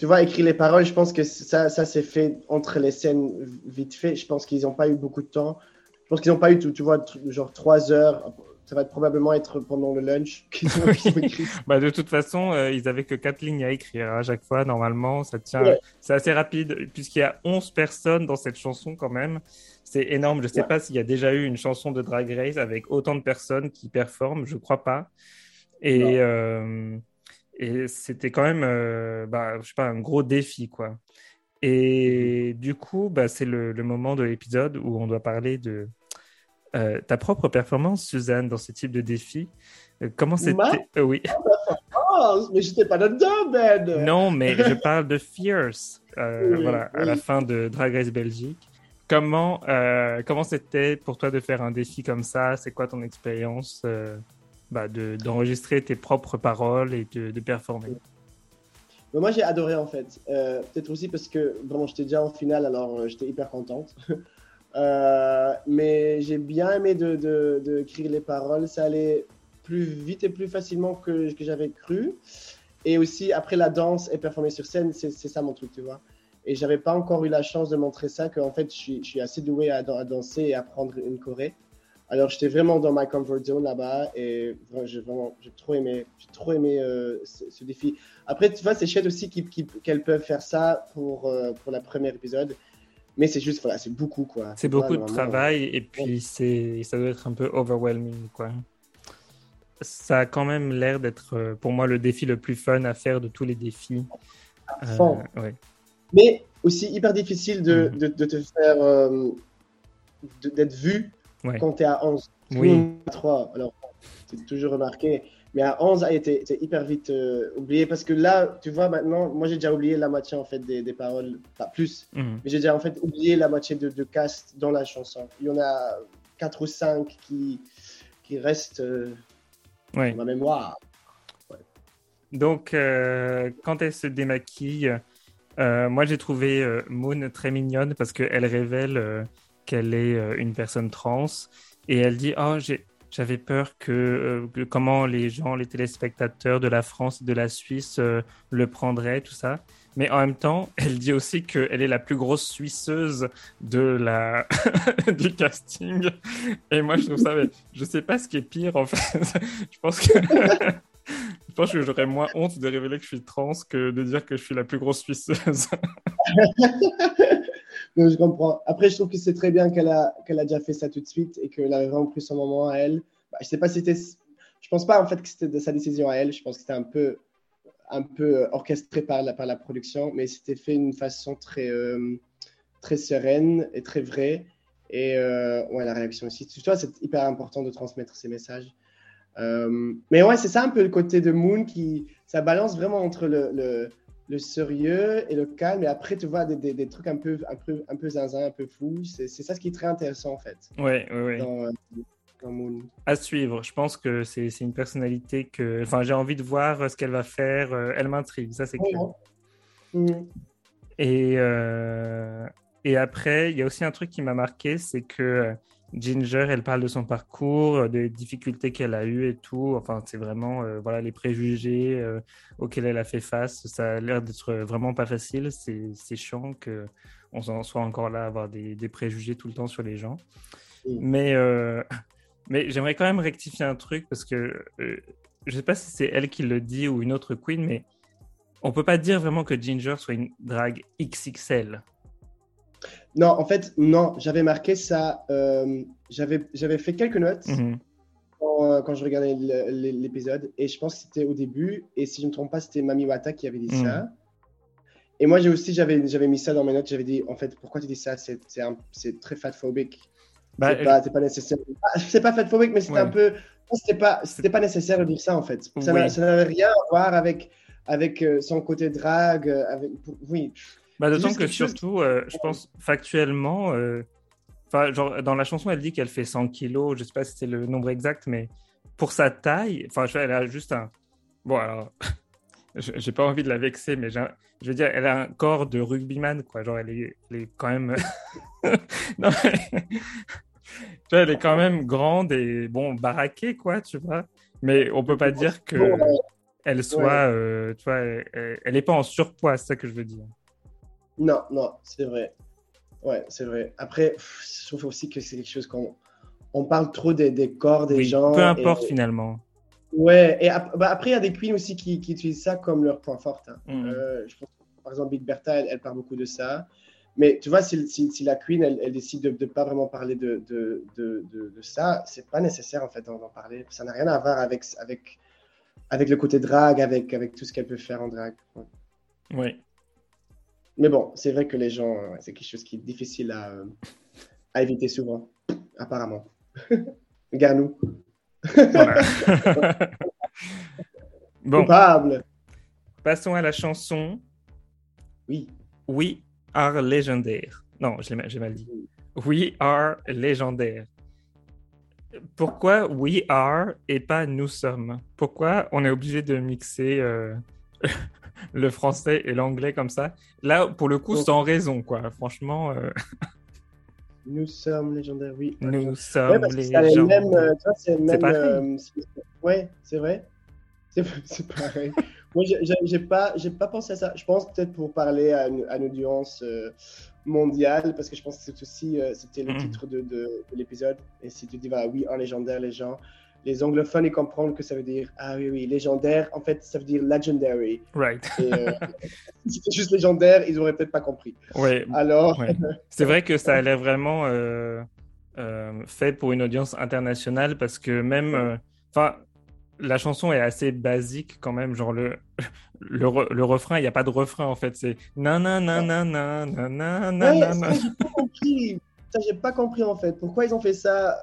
[SPEAKER 2] Tu vois, écrire les paroles, je pense que ça, ça s'est fait entre les scènes vite fait. Je pense qu'ils n'ont pas eu beaucoup de temps. Je pense qu'ils n'ont pas eu, tu vois, genre 3 heures. Ça va probablement être pendant le lunch <laughs> qu'ils ont, <laughs> qu'ils ont écrit.
[SPEAKER 1] Bah, de toute façon, euh, ils avaient que quatre lignes à écrire hein, à chaque fois. Normalement, ça tient.
[SPEAKER 2] Ouais.
[SPEAKER 1] C'est assez rapide, puisqu'il y a 11 personnes dans cette chanson quand même. C'est énorme. Je sais
[SPEAKER 2] Ouais.
[SPEAKER 1] pas s'il y a déjà eu une chanson de Drag Race avec autant de personnes qui performent. Je crois pas. Et, euh, et c'était quand même, euh, bah, je sais pas, un gros défi, quoi. Et du coup, bah, c'est le, le moment de l'épisode où on doit parler de euh, ta propre performance, Suzanne, dans ce type de défi. Euh, comment c'était? Euh, Oui.
[SPEAKER 2] Oh, mais j'étais pas dedans, Ben
[SPEAKER 1] Non, mais je parle de Fierce, euh,
[SPEAKER 2] Oui,
[SPEAKER 1] voilà, à la fin de Drag Race Belgique. Comment comment c'était pour toi de faire un défi comme ça? C'est quoi ton expérience bah, de- d'enregistrer tes propres paroles et de, performer
[SPEAKER 2] moi, j'ai adoré en fait. Euh, Peut-être aussi parce que bon, j'étais déjà en finale, alors euh, j'étais hyper contente. <laughs> Euh, mais j'ai bien aimé de, de, de écrire les paroles. Ça allait plus vite et plus facilement que, que j'avais cru. Et aussi, après la danse et performer sur scène, c'est ça mon truc, tu vois. Et j'avais pas encore eu la chance de montrer ça, qu'en fait, je suis, je suis assez doué à, à danser et à apprendre une choré. Alors, j'étais vraiment dans ma comfort zone là-bas et j'ai vraiment, j'ai trop aimé, j'ai trop aimé euh, ce, ce défi. Après, tu vois, c'est chouette aussi qu'elles peuvent faire ça pour, euh, pour la première épisode. Mais c'est juste, voilà, c'est beaucoup, quoi.
[SPEAKER 1] C'est beaucoup de travail et puis c'est ça doit être un peu overwhelming, quoi. Ça a quand même l'air d'être, euh, pour moi, le défi le plus fun à faire de tous les défis. Euh, ouais.
[SPEAKER 2] Mais aussi hyper difficile de,
[SPEAKER 1] Mhm.
[SPEAKER 2] de, de te faire, euh, d'être vu
[SPEAKER 1] Ouais.
[SPEAKER 2] quand tu es à 11.
[SPEAKER 1] Oui.
[SPEAKER 2] À 3, alors c'est toujours remarqué. Mais à 11, a été c'est hyper vite euh, oublié parce que là, tu vois, maintenant, moi j'ai déjà oublié la moitié en fait des, des paroles, pas plus,
[SPEAKER 1] Mhm.
[SPEAKER 2] mais j'ai déjà en fait oublié la moitié de, de cast dans la chanson. Il y en a 4 ou 5 qui, qui restent euh,
[SPEAKER 1] Ouais.
[SPEAKER 2] dans ma mémoire.
[SPEAKER 1] Donc, euh, quand elle se démaquille, euh, moi j'ai trouvé Moon très mignonne parce qu'elle révèle qu'elle est euh, une personne trans et elle dit Oh, j'avais peur que, euh, que comment les gens, les téléspectateurs de la France de la Suisse euh, le prendraient, tout ça. Mais en même temps, <laughs> elle dit aussi qu'elle est la plus grosse suisseuse de la <laughs> du casting. Et moi, je trouve ça, mais je sais pas ce qui est pire en fait. <laughs> je pense que j'aurais moins honte de révéler que je suis trans que de dire que je suis la plus grosse suisseuse.
[SPEAKER 2] Non, je comprends. Après, je trouve que c'est très bien qu'elle a, qu'elle a déjà fait ça tout de suite et qu'elle a vraiment pris son moment à elle. Bah, je sais pas si c'était. Je pense pas en fait que c'était de sa décision à elle. Je pense que c'était un peu, un peu euh, orchestré par la, par la production, mais c'était fait d'une façon très, euh, très sereine et très vraie. Et euh, ouais, la réaction aussi. Tu vois, c'est hyper important de transmettre ces messages. Mais ouais, c'est ça un peu le côté de Moon qui. Ça balance vraiment entre le, le, le sérieux et le calme. Et après, tu vois des, des, des trucs un peu, un peu, un peu zinzin, un peu fou. C'est ça ce qui est très intéressant en fait
[SPEAKER 1] ouais, ouais, ouais.
[SPEAKER 2] dans, euh, dans.
[SPEAKER 1] À suivre. Je pense que c'est une personnalité que. Enfin, j'ai envie de voir euh, ce qu'elle va faire. Euh, Elle m'intrigue, ça c'est clair.
[SPEAKER 2] Mhm.
[SPEAKER 1] Et, euh, et après, il y a aussi un truc qui m'a marqué, c'est que Ginger, elle parle de son parcours, euh, des difficultés qu'elle a eues et tout. Enfin, c'est vraiment euh, voilà, les préjugés euh, auxquels elle a fait face. Ça a l'air d'être vraiment pas facile. C'est chiant qu'on en soit encore là à avoir des, des préjugés tout le temps sur les gens. Mais, euh, <laughs> mais j'aimerais quand même rectifier un truc parce que je sais pas si c'est elle qui le dit ou une autre queen, mais on peut pas dire vraiment que Ginger soit une drague XXL.
[SPEAKER 2] Non, en fait, non. J'avais marqué ça. euh, J'avais fait quelques notes
[SPEAKER 1] Mhm.
[SPEAKER 2] quand, euh, quand je regardais l'épisode. Et je pense que c'était au début. Et si je ne me trompe pas, c'était Mami Wata qui avait dit
[SPEAKER 1] Mhm.
[SPEAKER 2] ça. Et moi, j'ai aussi j'avais mis ça dans mes notes. J'avais dit, en fait, pourquoi tu dis ça? C'est très fatphobique.
[SPEAKER 1] Bah,
[SPEAKER 2] c'est pas, nécessaire. Ah, c'est pas fatphobique, mais c'était
[SPEAKER 1] Ouais.
[SPEAKER 2] un peu. C'était pas, c'était pas nécessaire de dire ça en fait. Ça
[SPEAKER 1] Oui.
[SPEAKER 2] n'avait rien à voir avec avec euh, son côté drague. euh, Avec, oui.
[SPEAKER 1] Bah, D'autant que surtout, euh, je pense factuellement, euh, enfin, genre dans la chanson, elle dit qu'elle fait 100 kilos. Je sais pas si c'est le nombre exact, mais pour sa taille, enfin, je- elle a juste un. Bon, alors, <laughs> j'ai pas envie de la vexer, mais je veux dire, elle a un corps de rugbyman, quoi. Genre, elle est, elle est quand même. <laughs> non, mais... tu vois, elle est quand même grande et bon, baraquée, quoi, tu vois. Mais on peut pas dire que elle soit, euh, tu vois, elle, est pas en surpoids, c'est ça que je veux dire.
[SPEAKER 2] Non, non, c'est vrai. Ouais, c'est vrai. Après, je trouve aussi que c'est quelque chose qu'on on parle trop des, des corps des gens.
[SPEAKER 1] Peu importe finalement.
[SPEAKER 2] Ouais, et bah, après, il y a des queens aussi qui, qui, utilisent ça comme leur point fort. Hein. Mm. Euh, je pense, par exemple, Big Bertha, elle, parle beaucoup de ça. Mais tu vois, si, si, la queen, elle, elle décide de ne pas vraiment parler de, de, de, de ça, c'est pas nécessaire en fait d'en parler. Ça n'a rien à voir avec, avec, avec le côté drag, avec, avec tout ce qu'elle peut faire en drag.
[SPEAKER 1] Oui.
[SPEAKER 2] Mais bon, c'est vrai que les gens, c'est quelque chose qui est difficile à, à éviter souvent, apparemment. <laughs> Regarde-nous. <laughs>
[SPEAKER 1] bon. Passons à la chanson.
[SPEAKER 2] Oui.
[SPEAKER 1] We are légendaire. Non, j'ai mal dit. We are légendaire. Pourquoi we are et pas nous sommes? Pourquoi on est obligé de mixer euh, le français et l'anglais comme ça Là, pour le coup, sans raison, quoi. Franchement. Euh,
[SPEAKER 2] nous sommes légendaires, oui.
[SPEAKER 1] Nous sommes légendaires.
[SPEAKER 2] Euh, c'est pareil. Euh, ouais, c'est vrai. C'est <laughs> pareil. Moi, j'ai pas, j'ai pas pensé à ça. Je pense peut-être pour parler à une, audience euh, mondiale, parce que je pense que c'est aussi, c'était le mm. titre de, de, l'épisode. Et si tu dis, bah, oui, un légendaire, les gens, les anglophones ils comprennent que ça veut dire ah oui oui légendaire. En fait ça veut dire legendary.
[SPEAKER 1] Right.
[SPEAKER 2] Euh, <laughs> c'était juste légendaire ils auraient peut-être pas compris.
[SPEAKER 1] Ouais. Alors c'est vrai que ça a l'air vraiment euh, euh, fait pour une audience internationale parce que même enfin la chanson est assez basique quand même. Genre le <laughs> le, le refrain il n'y a pas de refrain en fait. C'est nanana nanana nanana
[SPEAKER 2] j'ai pas compris. J'ai pas compris en fait. Pourquoi ils ont fait ça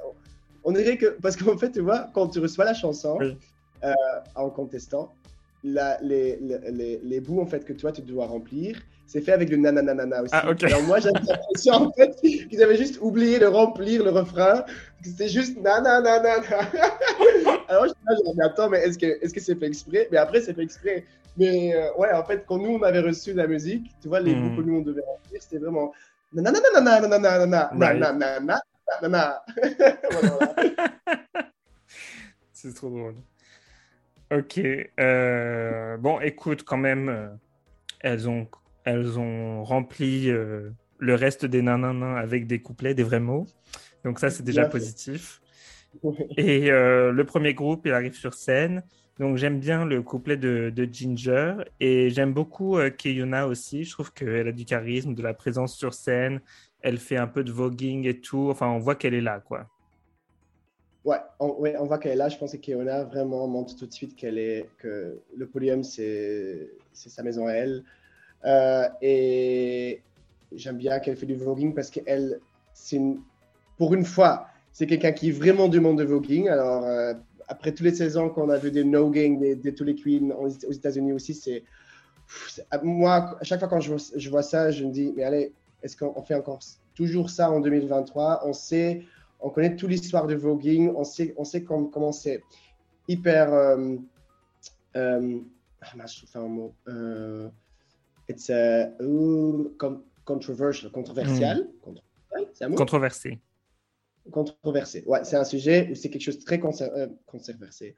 [SPEAKER 2] on dirait que, parce qu'en fait, tu vois, quand tu reçois la chanson euh, en contestant, la, les, les, les, bouts en fait que toi tu dois remplir, c'est fait avec le nananana aussi.
[SPEAKER 1] Ah,
[SPEAKER 2] Alors moi j'avais <laughs> l'impression en fait qu'ils avaient juste oublié de remplir le refrain, c'était juste nananana. <laughs> Alors je me dis, mais attends, mais est-ce que est-ce que c'est fait exprès? Mais après c'est fait exprès. Mais euh, ouais, en fait quand nous on avait reçu la musique, tu vois les bouts hmm. que nous on devait remplir, c'était vraiment nananana nananana nananana <laughs>
[SPEAKER 1] C'est trop drôle. Ok. Euh, bon, écoute, quand même, euh, elles, ont, elles ont rempli euh, le reste des nanana avec des couplets, des vrais mots. Donc ça, c'est déjà positif. Et le premier groupe, il arrive sur scène. Donc j'aime bien le couplet de, de Ginger et j'aime beaucoup Keyuna aussi. Je trouve qu'elle a du charisme, de la présence sur scène elle fait un peu de voguing et tout. Enfin, on voit qu'elle est là, quoi.
[SPEAKER 2] Ouais, on, on voit qu'elle est là. Je pense que Keona vraiment montre tout de suite qu'elle est, que le podium, c'est sa maison à elle. Euh, et j'aime bien qu'elle fait du voguing parce qu'elle, c'est pour une fois, c'est quelqu'un qui est vraiment du monde de voguing. Alors, euh, après toutes les saisons qu'on a vu des no gang de, tous les queens aux États-Unis aussi, c'est. Moi, à chaque fois quand je vois ça, je me dis, mais allez, est-ce qu'on fait encore toujours ça en 2023 On sait, on connaît toute l'histoire de voguing, on sait, on sait comment c'est hyper. Euh, euh, ah, je trouve un mot. Euh, it's a, controversial, controversial.
[SPEAKER 1] C'est un mot Controversé.
[SPEAKER 2] Controversé. Ouais, c'est un sujet où c'est quelque chose de très controversé.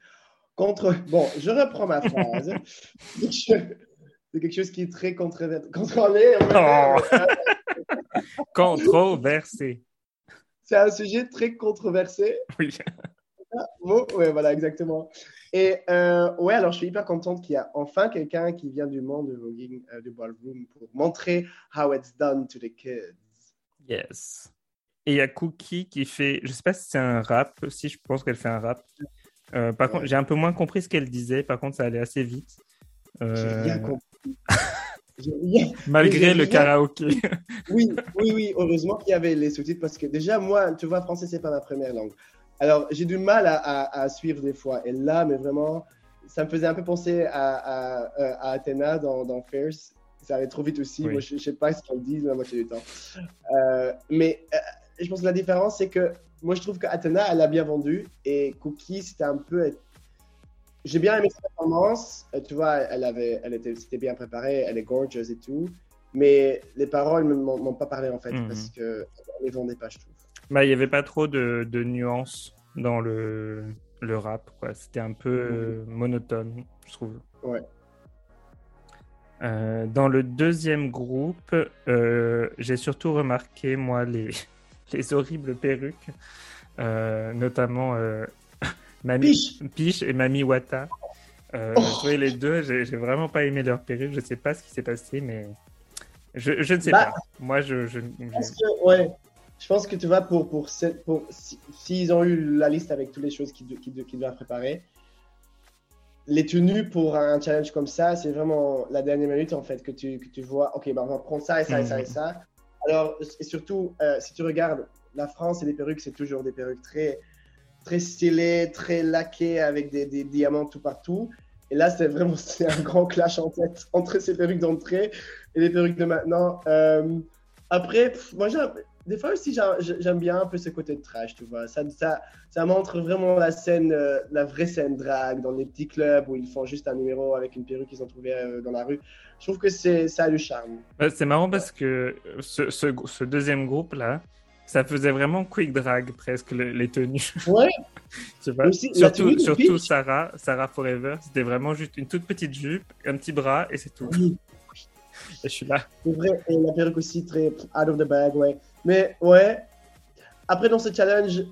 [SPEAKER 2] Contre. Bon, je reprends ma phrase. <laughs> c'est quelque chose qui est très contrôlé. Oh. <laughs>
[SPEAKER 1] Controversé.
[SPEAKER 2] C'est un sujet très controversé.
[SPEAKER 1] Oui.
[SPEAKER 2] Bon, ouais, voilà, exactement. Et euh, ouais, alors je suis hyper contente qu'il y a enfin quelqu'un qui vient du monde de voguing, euh, du ballroom, pour montrer how it's done to the kids.
[SPEAKER 1] Yes. Et il y a Cookie qui fait, je sais pas si c'est un rap, si je pense qu'elle fait un rap. Euh, par contre, j'ai un peu moins compris ce qu'elle disait. Par contre, ça allait assez vite.
[SPEAKER 2] J'ai compris. <laughs>
[SPEAKER 1] Malgré le karaoké. <laughs>
[SPEAKER 2] oui, oui, oui. Heureusement qu'il y avait les sous-titres parce que déjà, moi, tu vois, français, c'est pas ma première langue. Alors, j'ai du mal à, suivre des fois. Et là, mais vraiment, ça me faisait un peu penser à, à, Athéna dans, dans Fierce. Ça allait trop vite aussi. Moi, je, ne sais pas ce qu'elle dit la moitié du temps. Euh, mais euh, je pense que la différence, c'est que moi, je trouve qu'Athéna, elle a bien vendu. Et Cookie, c'était un peu j'ai bien aimé sa performance. Euh, tu vois, elle avait, elle était, bien préparée, elle est gorgeous et tout. Mais les paroles ne m'ont pas parlé en fait
[SPEAKER 1] Mhm.
[SPEAKER 2] parce que on les vendait pas, je trouve.
[SPEAKER 1] Bah, il n'y avait pas trop de, de nuances dans le, le rap, quoi. C'était un peu euh, monotone, je trouve.
[SPEAKER 2] Ouais.
[SPEAKER 1] Euh, dans le deuxième groupe, euh, j'ai surtout remarqué, moi, les, <laughs> les horribles perruques, euh, notamment Mamie
[SPEAKER 2] Piche
[SPEAKER 1] et Mamie Wata. Euh,
[SPEAKER 2] Oh.
[SPEAKER 1] Les deux, j'ai j'ai vraiment pas aimé leurs perruques. Je sais pas ce qui s'est passé, mais je, je ne sais
[SPEAKER 2] Bah,
[SPEAKER 1] pas. Moi, je, je,
[SPEAKER 2] que, ouais, je pense que tu vois, pour, pour, cette- pour, si- s'ils ont eu la liste avec toutes les choses qu'ils qu'ils doivent préparer, les tenues pour un challenge comme ça, c'est vraiment la dernière minute en fait que tu, que tu vois, ok, bah, on va prendre ça et ça et ça et
[SPEAKER 1] Mhm.
[SPEAKER 2] ça. Alors, et surtout, euh, si tu regardes la France et les perruques, c'est toujours des perruques très, très stylées, très laquées avec des, diamants tout partout. Et là, c'est vraiment <laughs> un grand clash en tête entre ces perruques d'entrée et les perruques de maintenant. Euh, après, pff, moi, des fois aussi, j'ai- j'aime bien un peu ce côté de trash, tu vois. Ça, montre vraiment la scène, euh, la vraie scène drag dans les petits clubs où ils font juste un numéro avec une perruque qu'ils ont trouvée euh, dans la rue. Je trouve que ça a du charme.
[SPEAKER 1] C'est marrant parce que ce deuxième groupe-là, ça faisait vraiment quick drag presque le- les tenues. <laughs>
[SPEAKER 2] Ouais,
[SPEAKER 1] tu vois?
[SPEAKER 2] Aussi, la
[SPEAKER 1] surtout. Sarah, Sarah Forever, c'était vraiment juste une toute petite jupe, un petit bras et c'est tout.
[SPEAKER 2] oui, <laughs>
[SPEAKER 1] Et je suis là.
[SPEAKER 2] c'est vrai. Et la perruque aussi très out of the bag, ouais. Mais ouais, après dans ce challenge,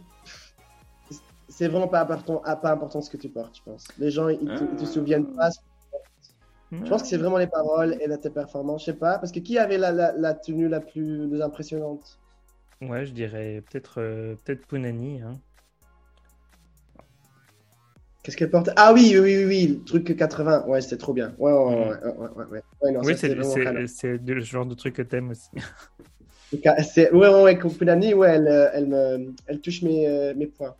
[SPEAKER 2] c'est vraiment pas important, ah, pas important ce que tu portes, je pense. Les gens, ils te, ils te
[SPEAKER 1] Ah.
[SPEAKER 2] souviennent pas. Je pense que c'est vraiment les paroles et la tes performances, je sais pas. Parce que qui avait la, la, la tenue la plus impressionnante
[SPEAKER 1] Ouais, je dirais peut-être euh, peut-être Punani. Hein.
[SPEAKER 2] Qu'est-ce qu'elle porte? Ah oui, oui, oui, oui, le truc 80. Ouais, c'était trop bien. Ouais, ouais, ouais. Ouais, ouais, ouais, ouais. Ouais, non,
[SPEAKER 1] oui, c'est le genre de truc que t'aimes aussi. <laughs>
[SPEAKER 2] Ouais, ouais, ouais, Punani, ouais, elle, euh, elle, me, elle touche mes, euh, mes points.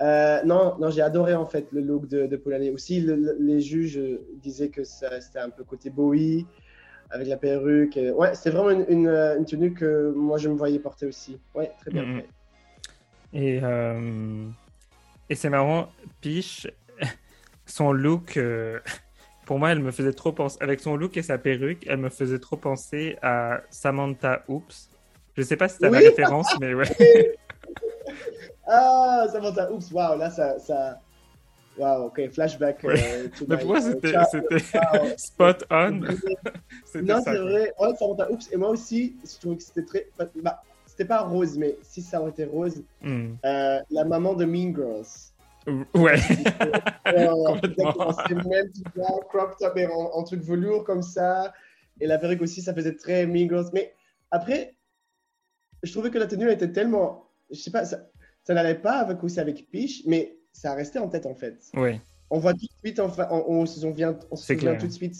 [SPEAKER 2] Euh, non, non, j'ai adoré en fait le look de, de Punani. Aussi, le- le- les juges disaient que c'était un peu côté Bowie, avec la perruque. et- Ouais, c'est vraiment une, une, euh, une tenue que moi je me voyais porter aussi. Ouais, très bien fait.
[SPEAKER 1] Et, euh, et c'est marrant, Piche, <laughs> son look, euh, pour moi, elle me faisait trop penser, avec son look et sa perruque, elle me faisait trop penser à Samantha Oops. Je sais pas si t'as la
[SPEAKER 2] Oui.
[SPEAKER 1] référence, mais ouais. <laughs>
[SPEAKER 2] Ah, Samantha, oups, waouh, là ça. ça... Waouh, ok, flashback.
[SPEAKER 1] Ouais.
[SPEAKER 2] euh,
[SPEAKER 1] Mais pour moi,
[SPEAKER 2] euh,
[SPEAKER 1] c'était
[SPEAKER 2] Wow.
[SPEAKER 1] spot on.
[SPEAKER 2] Non, <laughs>
[SPEAKER 1] ça,
[SPEAKER 2] c'est vrai. Ouais, Samantha, oups. Et moi aussi, je trouvais que c'était très. Bah, c'était pas rose, mais si ça aurait été rose,
[SPEAKER 1] Hmm.
[SPEAKER 2] euh, la maman de Mean Girls.
[SPEAKER 1] Ouais. <laughs> Complètement.
[SPEAKER 2] C'est même, vois, crop top et en, en truc velours comme ça. Et la perruque aussi, ça faisait très Mean Girls. Mais après, je trouvais que la tenue était tellement. Je sais pas, ça, ça n'allait pas avec, aussi avec Peach, mais ça restait en tête en fait.
[SPEAKER 1] Ouais.
[SPEAKER 2] On voit tout de suite, enfin, on, on se souvient, on se souvient tout de suite.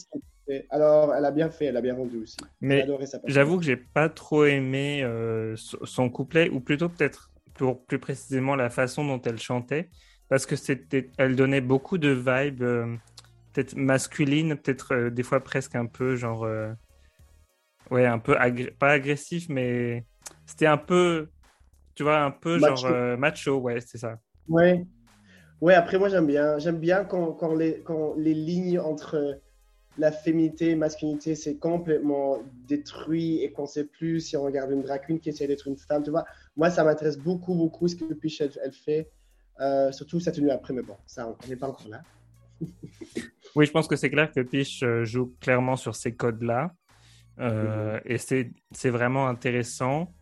[SPEAKER 2] Alors, elle a bien fait, elle a bien rendu aussi.
[SPEAKER 1] Mais. J'avoue que j'ai pas trop aimé euh, so- son couplet, ou plutôt peut-être pour plus précisément la façon dont elle chantait, parce que c'était, elle donnait beaucoup de vibes, euh, peut-être masculines, peut-être euh, des fois presque un peu genre, ouais, un peu agré- pas agressif, mais c'était un peu, tu vois, un peu
[SPEAKER 2] Macho.
[SPEAKER 1] genre macho, ouais, c'est ça.
[SPEAKER 2] Ouais. Ouais, après, moi, j'aime bien. J'aime bien quand, quand, les, quand les lignes entre la féminité et masculinité, c'est complètement détruit et qu'on sait plus si on regarde une drag queen qui essaie d'être une femme, tu vois. Moi, ça m'intéresse beaucoup, beaucoup ce que Piche, elle, elle fait. Euh, surtout sa tenue après, mais bon, ça, on n'est pas encore là. <laughs>
[SPEAKER 1] Oui, je pense que c'est clair que Piche euh, joue clairement sur ces codes-là. Euh, Et c'est c'est vraiment intéressant.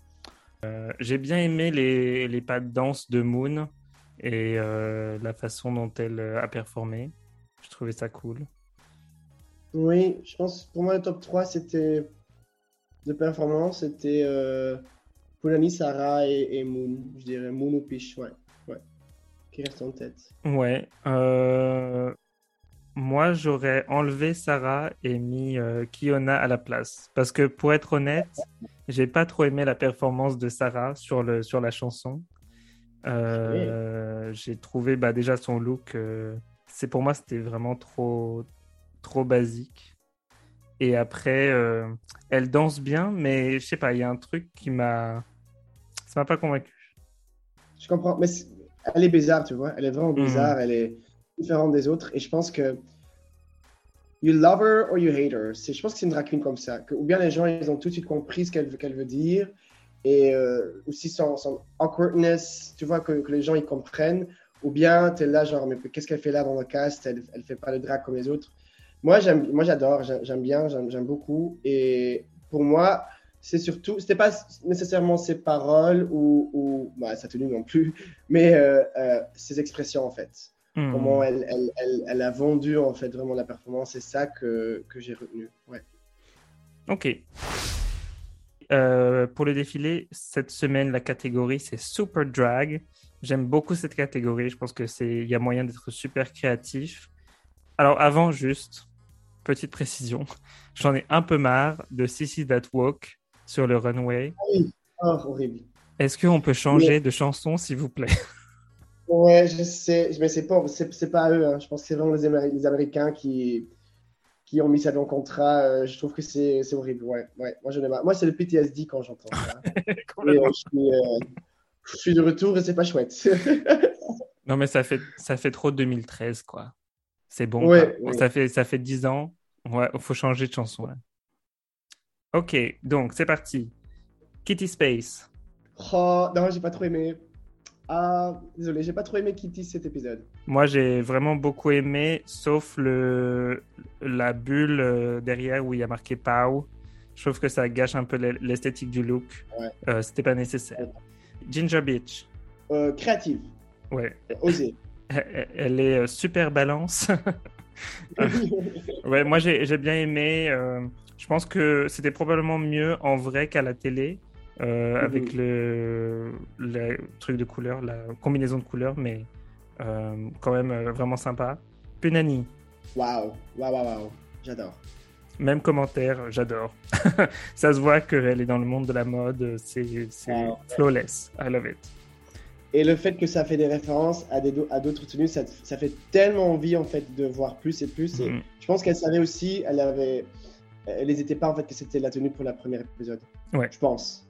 [SPEAKER 1] Euh, J'ai bien aimé les, les pas de danse de Moon et euh, la façon dont elle euh, a performé. Je trouvais ça cool.
[SPEAKER 2] Oui, je pense pour moi, le top 3, c'était de performance, c'était euh, Poulani, Sarah et, et Moon. Je dirais Moon ou Piche, ouais. ouais. Qui reste en tête.
[SPEAKER 1] Ouais. euh, Moi, j'aurais enlevé Sarah et mis euh, Kiona à la place. Parce que pour être honnête, j'ai pas trop aimé la performance de Sarah sur, le, sur la chanson. Euh, J'ai trouvé bah, déjà son look. euh, c'est pour moi, c'était vraiment trop, trop basique. Et après, euh, elle danse bien, mais je sais pas, il y a un truc qui m'a. Ça m'a pas convaincu.
[SPEAKER 2] Je comprends, mais elle est bizarre, tu vois. Elle est vraiment
[SPEAKER 1] Mhm.
[SPEAKER 2] bizarre. Elle est, différente des autres. Et je pense que you love her or you hate her. Je pense que c'est une drag queen comme ça. Que, ou bien les gens, ils ont tout de suite compris ce qu'elle qu'elle veut dire. Et euh, aussi son, son, awkwardness, tu vois, que, que, les gens ils comprennent. Ou bien tu es là, genre, mais qu'est-ce qu'elle fait là dans le cast? Elle ne fait pas le drag comme les autres. Moi, j'adore, j'aime bien, j'aime beaucoup. Et pour moi, c'est surtout, c'était pas nécessairement ses paroles ou, ou bah, sa tenue non plus, <laughs> mais euh, euh, ses expressions en fait. Hmm. Comment elle, elle, elle, elle, a vendu en fait vraiment la performance, c'est ça que, que j'ai retenu. Ouais.
[SPEAKER 1] Ok. Euh, pour le défilé, cette semaine, la catégorie c'est Super Drag. J'aime beaucoup cette catégorie. Je pense que c'est, il y a moyen d'être super créatif. Alors avant, juste petite précision, <laughs> j'en ai un peu marre de Sissy That Walk sur le runway.
[SPEAKER 2] Ah oui, oh, horrible.
[SPEAKER 1] Est-ce qu'on peut changer de chanson, s'il vous plaît? <laughs>
[SPEAKER 2] Ouais, je sais, mais c'est pas, c'est, pas eux. Hein. Je pense que c'est vraiment les, les, Américains qui, qui ont mis ça dans le contrat. Euh, je trouve que c'est, c'est horrible. Ouais, ouais. Moi, je Moi, c'est le PTSD quand j'entends ça. <laughs> Euh, je, suis, euh, je suis de retour et c'est pas chouette. <laughs>
[SPEAKER 1] non, mais ça fait, ça fait trop 2013, quoi. C'est bon. Ouais, Ça, fait, ça fait 10 ans. Ouais, il faut changer de chanson. Là. Ok, donc c'est parti. Kitty Space.
[SPEAKER 2] Oh, non, j'ai pas trop aimé. Ah, désolé, j'ai pas trop aimé Kitty cet épisode.
[SPEAKER 1] Moi, j'ai vraiment beaucoup aimé, sauf le la bulle euh, derrière où il y a marqué Pow. Je trouve que ça gâche un peu l'esthétique du look. Ouais. Euh, C'était pas nécessaire. Ginger Beach.
[SPEAKER 2] Euh, créative.
[SPEAKER 1] Ouais.
[SPEAKER 2] Osée. <laughs>
[SPEAKER 1] Elle est euh, super balance. <laughs> ouais, moi j'ai bien aimé. Euh, je pense que c'était probablement mieux en vrai qu'à la télé, euh, mhm. avec le, le, truc de couleur, la combinaison de couleurs, mais euh, quand même euh, vraiment sympa. Punani.
[SPEAKER 2] Waouh, waouh, waouh, j'adore.
[SPEAKER 1] Même commentaire, j'adore. <laughs> Ça se voit qu'elle est dans le monde de la mode, c'est flawless. I love it.
[SPEAKER 2] Et le fait que ça fait des références à d'autres tenues, ça, ça, fait tellement envie en fait de voir plus et plus. Et mhm. je pense qu'elle savait aussi, elle avait, elle n'hésitait pas en fait que c'était la tenue pour la première épisode.
[SPEAKER 1] Ouais.
[SPEAKER 2] Je pense.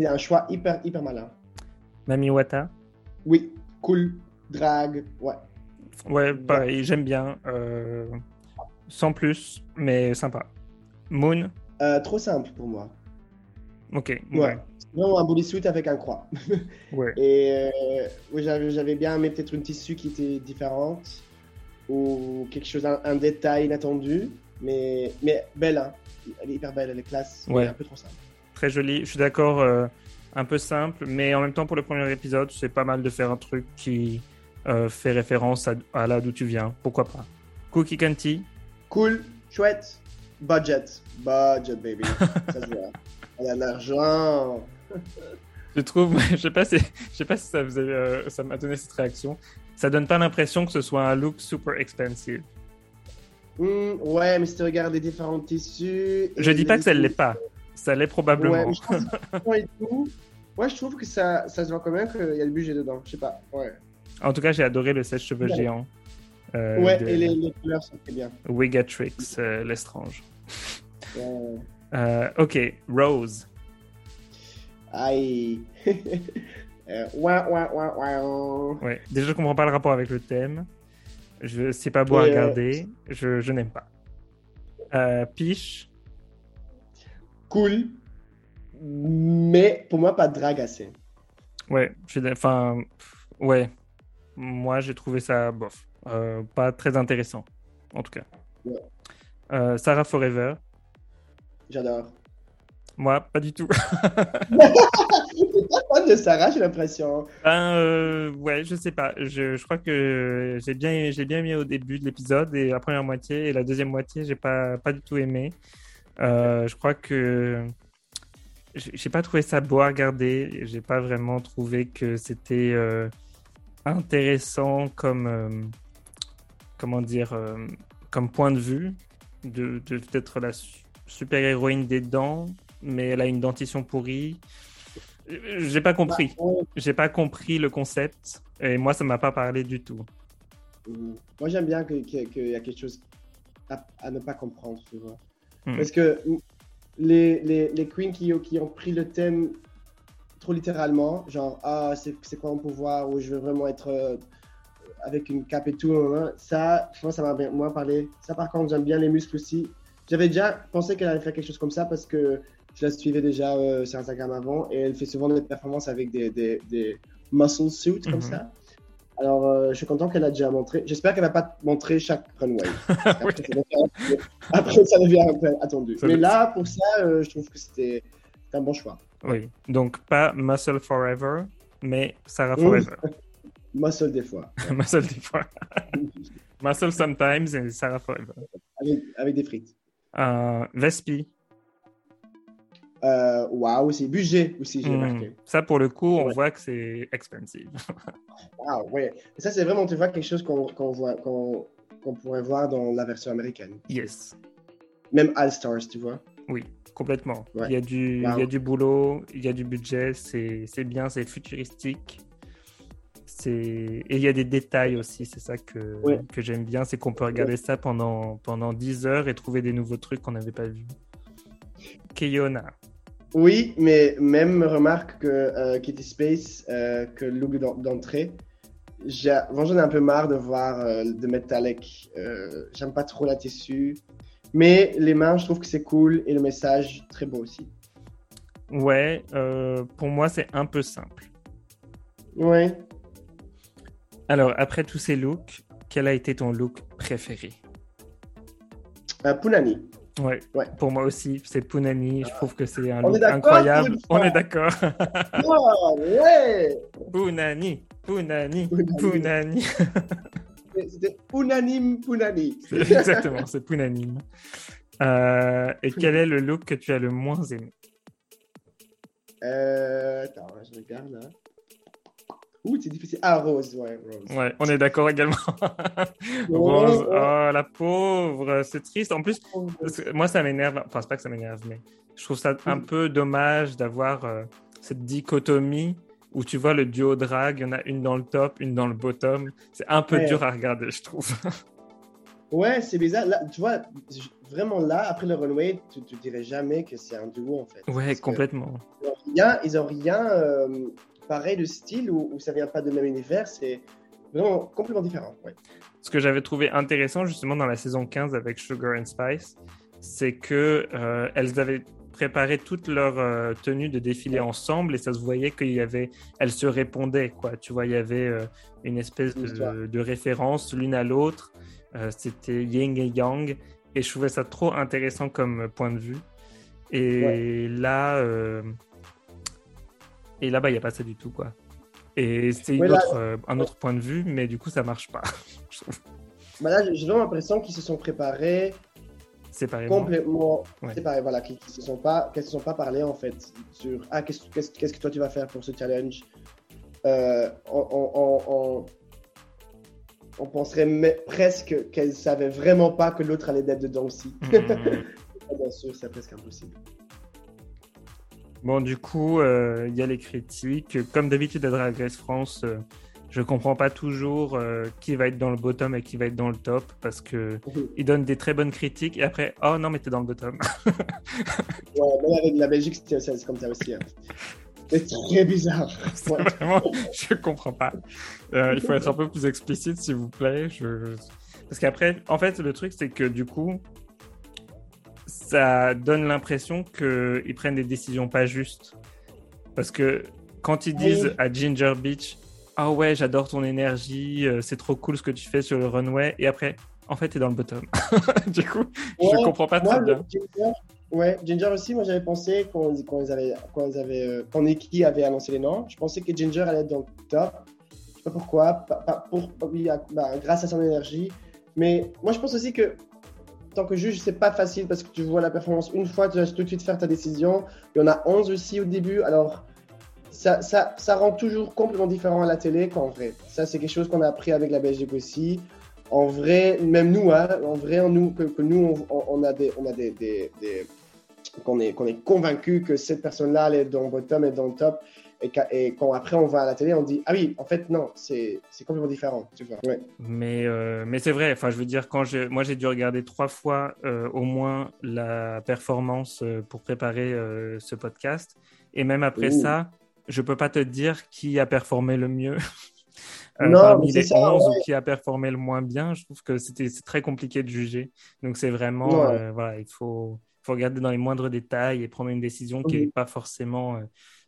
[SPEAKER 2] C'est un choix hyper hyper malin.
[SPEAKER 1] Mami Wata.
[SPEAKER 2] Oui, cool, drag, ouais.
[SPEAKER 1] Ouais, pareil, j'aime bien. Euh, sans plus, mais sympa. Moon.
[SPEAKER 2] Euh, trop simple pour moi.
[SPEAKER 1] Ok.
[SPEAKER 2] Ouais. Non, un bodysuit avec un croix. <laughs>
[SPEAKER 1] ouais.
[SPEAKER 2] Et euh, j'avais bien aimé peut-être une tissu qui était différente ou quelque chose, un, détail inattendu, mais, mais belle. Hein. Elle est hyper belle, elle est classe.
[SPEAKER 1] Ouais.
[SPEAKER 2] Un peu trop simple.
[SPEAKER 1] Très jolie. Je suis d'accord, euh, un peu simple, mais en même temps, pour le premier épisode, c'est pas mal de faire un truc qui euh, fait référence à, à là d'où tu viens. Pourquoi pas? Cookie Canty.
[SPEAKER 2] Cool, chouette, budget. Budget, baby. <laughs> Ça se voit. Elle a l'argent. <laughs>
[SPEAKER 1] Je trouve, <laughs> je sais pas si, je sais pas si ça euh, ça m'a donné cette réaction. Ça donne pas l'impression que ce soit un look super expensive.
[SPEAKER 2] Hmm, ouais, mais si tu regardes les différents tissus.
[SPEAKER 1] Je dis pas que ça l'est pas. Ça l'est probablement.
[SPEAKER 2] Ouais, je, ouais, je trouve que ça, ça se voit quand même qu'il y a le budget dedans. Je sais pas. Ouais.
[SPEAKER 1] En tout cas, j'ai adoré le sèche-cheveux géant.
[SPEAKER 2] Euh, ouais, et les, les, couleurs sont très bien.
[SPEAKER 1] Wigatrix, euh, l'estrange. Euh, ok, Rose.
[SPEAKER 2] Aïe. <laughs> euh, ouais, ouais, ouais,
[SPEAKER 1] ouais. Déjà, je comprends pas le rapport avec le thème. Je c'est pas beau à regarder. Je, je n'aime pas. Euh, Piche.
[SPEAKER 2] Cool. Mais pour moi, pas de drague assez.
[SPEAKER 1] Ouais, enfin, ouais. Moi, j'ai trouvé ça bof. Euh, pas très intéressant, en tout cas.
[SPEAKER 2] Ouais.
[SPEAKER 1] Euh, Sarah Forever.
[SPEAKER 2] J'adore.
[SPEAKER 1] Moi, pas du tout. <laughs>
[SPEAKER 2] Fan de Sarah, j'ai l'impression.
[SPEAKER 1] Ben, euh, ouais, je sais pas. Je, je crois que j'ai bien, j'ai bien aimé au début de l'épisode et la première moitié et la deuxième moitié, j'ai pas, pas du tout aimé. Euh, je crois que j'ai pas trouvé ça beau à regarder. J'ai pas vraiment trouvé que c'était euh, intéressant comme, euh, comment dire, euh, comme point de vue de, de peut-être la super-héroïne des dents, mais elle a une dentition pourrie. J'ai pas compris. Bah, J'ai pas compris le concept et moi, ça m'a pas parlé du tout.
[SPEAKER 2] Mmh. Moi, j'aime bien qu'il y a quelque chose à, ne pas comprendre, tu vois. Mmh. Parce que les, les, les queens qui, qui, ont pris le thème trop littéralement, genre, ah, c'est quoi mon pouvoir, ou je veux vraiment être euh, avec une cape et tout. hein, Ça, je pense, ça m'a bien moins parlé. Ça, par contre, j'aime bien les muscles aussi. J'avais déjà pensé qu'elle allait faire quelque chose comme ça parce que je la suivais déjà euh, sur Instagram avant et elle fait souvent des performances avec des, des, des muscle suits comme
[SPEAKER 1] Mhm.
[SPEAKER 2] ça. Alors, euh, je suis content qu'elle a déjà montré. J'espère qu'elle va pas montrer chaque runway. <laughs> Après, ça devient- Après, ça devient un peu attendu.
[SPEAKER 1] Ça
[SPEAKER 2] Mais là, pour ça, euh, je trouve que c'était un bon choix.
[SPEAKER 1] Oui, donc pas Muscle Forever, mais Sarah
[SPEAKER 2] Oui.
[SPEAKER 1] Forever. <laughs>
[SPEAKER 2] Muscle des fois. <laughs>
[SPEAKER 1] Muscle des fois. Muscle sometimes et Sarah Forever.
[SPEAKER 2] Avec, avec des frites.
[SPEAKER 1] Euh, Vespi.
[SPEAKER 2] Euh, Waouh, aussi. Budget aussi, j'ai
[SPEAKER 1] Hmm.
[SPEAKER 2] remarqué.
[SPEAKER 1] Ça, pour le coup, on
[SPEAKER 2] Ouais.
[SPEAKER 1] voit que c'est expensive. <laughs>
[SPEAKER 2] Ah ouais. Et ça, c'est vraiment, tu vois, quelque chose qu'on qu'on voit, qu'on qu'on pourrait voir dans la version américaine.
[SPEAKER 1] Yes.
[SPEAKER 2] Même All Stars, tu vois.
[SPEAKER 1] Oui, complètement.
[SPEAKER 2] Ouais.
[SPEAKER 1] Il, y a du,
[SPEAKER 2] Wow.
[SPEAKER 1] il y a du boulot, il y a du budget, c'est c'est bien, c'est futuristique. C'est- Et il y a des détails aussi, c'est ça que,
[SPEAKER 2] Ouais.
[SPEAKER 1] que j'aime bien, c'est qu'on peut regarder ça pendant, pendant 10 heures et trouver des nouveaux trucs qu'on n'avait pas vus. Keyona.
[SPEAKER 2] Oui, mais même remarque que euh, Kitty Space, euh, que le look d'en- d'entrée, j'en ai un peu marre de voir euh, de Metallic. Euh, J'aime pas trop la tissu. Mais les mains, je trouve que c'est cool et le message, très beau aussi.
[SPEAKER 1] Ouais, euh, pour moi, c'est un peu simple.
[SPEAKER 2] Ouais.
[SPEAKER 1] Alors, après tous ces looks, quel a été ton look préféré?
[SPEAKER 2] Punani.
[SPEAKER 1] Ouais,
[SPEAKER 2] Ouais.
[SPEAKER 1] pour moi aussi, c'est Punani. Je trouve que c'est un look incroyable. On est d'accord.
[SPEAKER 2] Oh, <laughs> ouais
[SPEAKER 1] Punani, Punani,
[SPEAKER 2] Punani.
[SPEAKER 1] Punani.
[SPEAKER 2] C'était unanime Punani.
[SPEAKER 1] C'est- <laughs> Exactement, c'est Punanime. Euh, et quel est le look que tu as le moins aimé?
[SPEAKER 2] Euh, attends, je regarde là. Ouh, c'est difficile. Ah, Rose, ouais, Rose.
[SPEAKER 1] Ouais, on est d'accord également. <laughs> Rose, oh la pauvre, c'est triste. En plus, que moi ça m'énerve. Enfin, c'est pas que ça m'énerve, mais je trouve ça un peu dommage d'avoir euh, cette dichotomie où tu vois le duo drag, il y en a une dans le top, une dans le bottom. C'est un peu
[SPEAKER 2] Ouais.
[SPEAKER 1] dur à regarder, je trouve. <laughs>
[SPEAKER 2] Ouais, c'est bizarre. Là, tu vois, vraiment là, après le runway, tu ne dirais jamais que c'est un duo en fait.
[SPEAKER 1] Ouais,
[SPEAKER 2] Parce que
[SPEAKER 1] complètement.
[SPEAKER 2] Ils ont rien, ils ont rien euh, pareil de style où ça vient pas de même univers. C'est vraiment complètement différent. Ouais.
[SPEAKER 1] Ce que j'avais trouvé intéressant justement dans la saison 15 avec Sugar and Spice, c'est que euh, elles avaient préparé toute leur euh, tenue de défilé ensemble et ça se voyait qu'il y avait, elles se répondaient quoi. Tu vois, il y avait euh, une espèce de, de référence l'une à l'autre. Euh, C'était Yin et Yang et je trouvais ça trop intéressant comme point de vue. Et là, et là, bah, il n'y a pas ça du tout quoi. Et c'est
[SPEAKER 2] Ouais,
[SPEAKER 1] euh, un autre point de vue, mais du coup, ça marche pas. <laughs>
[SPEAKER 2] Bah là, j'ai vraiment l'impression qu'ils se sont préparés
[SPEAKER 1] Séparément.
[SPEAKER 2] complètement
[SPEAKER 1] Ouais.
[SPEAKER 2] séparés. Voilà, qu'ils ne se sont pas, qu'elles se sont pas parlé en fait sur ah qu'est-ce que toi tu vas faire pour ce challenge? Euh, on, on- on- on- on penserait presque qu'elles savaient vraiment pas que l'autre allait être dedans aussi.
[SPEAKER 1] Mhm. <laughs>
[SPEAKER 2] Bien sûr, c'est presque impossible.
[SPEAKER 1] Bon, du coup, euh, il y a les critiques. Comme d'habitude à Drag Race France, euh, je comprends pas toujours euh, qui va être dans le bottom et qui va être dans le top parce que ils donnent des très bonnes critiques et après, oh non, mais t'es dans le bottom. <laughs>
[SPEAKER 2] Ouais, même avec la Belgique, c'est comme ça aussi. hein. C'est très bizarre. <laughs> Ouais.
[SPEAKER 1] Vraiment, je comprends pas. Euh, il faut être un peu plus explicite, s'il vous plaît. Je... Parce qu'après, en fait, le truc, c'est que du coup, ça donne l'impression qu'ils prennent des décisions pas justes. Parce que quand ils disent
[SPEAKER 2] Oui.
[SPEAKER 1] à Ginger Beach, ah ouais, j'adore ton énergie, euh, c'est trop cool ce que tu fais sur le runway, et après, en fait, t'es dans le bottom. <laughs> du coup, je
[SPEAKER 2] Ouais,
[SPEAKER 1] comprends pas
[SPEAKER 2] Moi,
[SPEAKER 1] très bien.
[SPEAKER 2] Ginger, ouais, Ginger aussi, moi j'avais pensé quand, quand ils avaient, quand ils avaient, euh, quand Nikki avait annoncé les noms, je pensais que Ginger allait être dans le top. Je sais pas pourquoi, pas, pas- pour, oui, bah, grâce à son énergie. Mais moi je pense aussi que tant que juge, c'est pas facile parce que tu vois la performance une fois, tu dois tout de suite faire ta décision. Il y en a 11 aussi au début, alors ça, ça, ça rend toujours complètement différent à la télé qu'en vrai. Ça, c'est quelque chose qu'on a appris avec la Belgique aussi. En vrai, même nous, hein, en vrai, nous, que, nous, on, a des, on a des, des, qu'on est, qu'on est convaincu que cette personne-là, elle est dans le bottom et dans le top. Et, quand après on va à la télé, on dit ah oui, en fait non, c'est, complètement différent, tu vois. Ouais.
[SPEAKER 1] Mais, euh, mais c'est vrai, enfin, je veux dire, quand je, moi j'ai dû regarder trois fois euh, au moins la performance euh, pour préparer euh, ce podcast. Et même après
[SPEAKER 2] Ouh.
[SPEAKER 1] ça, je peux pas te dire qui a performé le mieux. <laughs>
[SPEAKER 2] Non,
[SPEAKER 1] parmi les
[SPEAKER 2] ça,
[SPEAKER 1] 11
[SPEAKER 2] ouais.
[SPEAKER 1] ou qui a performé le moins bien. Je trouve que c'était c'est très compliqué de juger. Donc c'est vraiment,
[SPEAKER 2] Ouais.
[SPEAKER 1] voilà, il faut, faut regarder dans les moindres détails et prendre une décision qui n'est pas forcément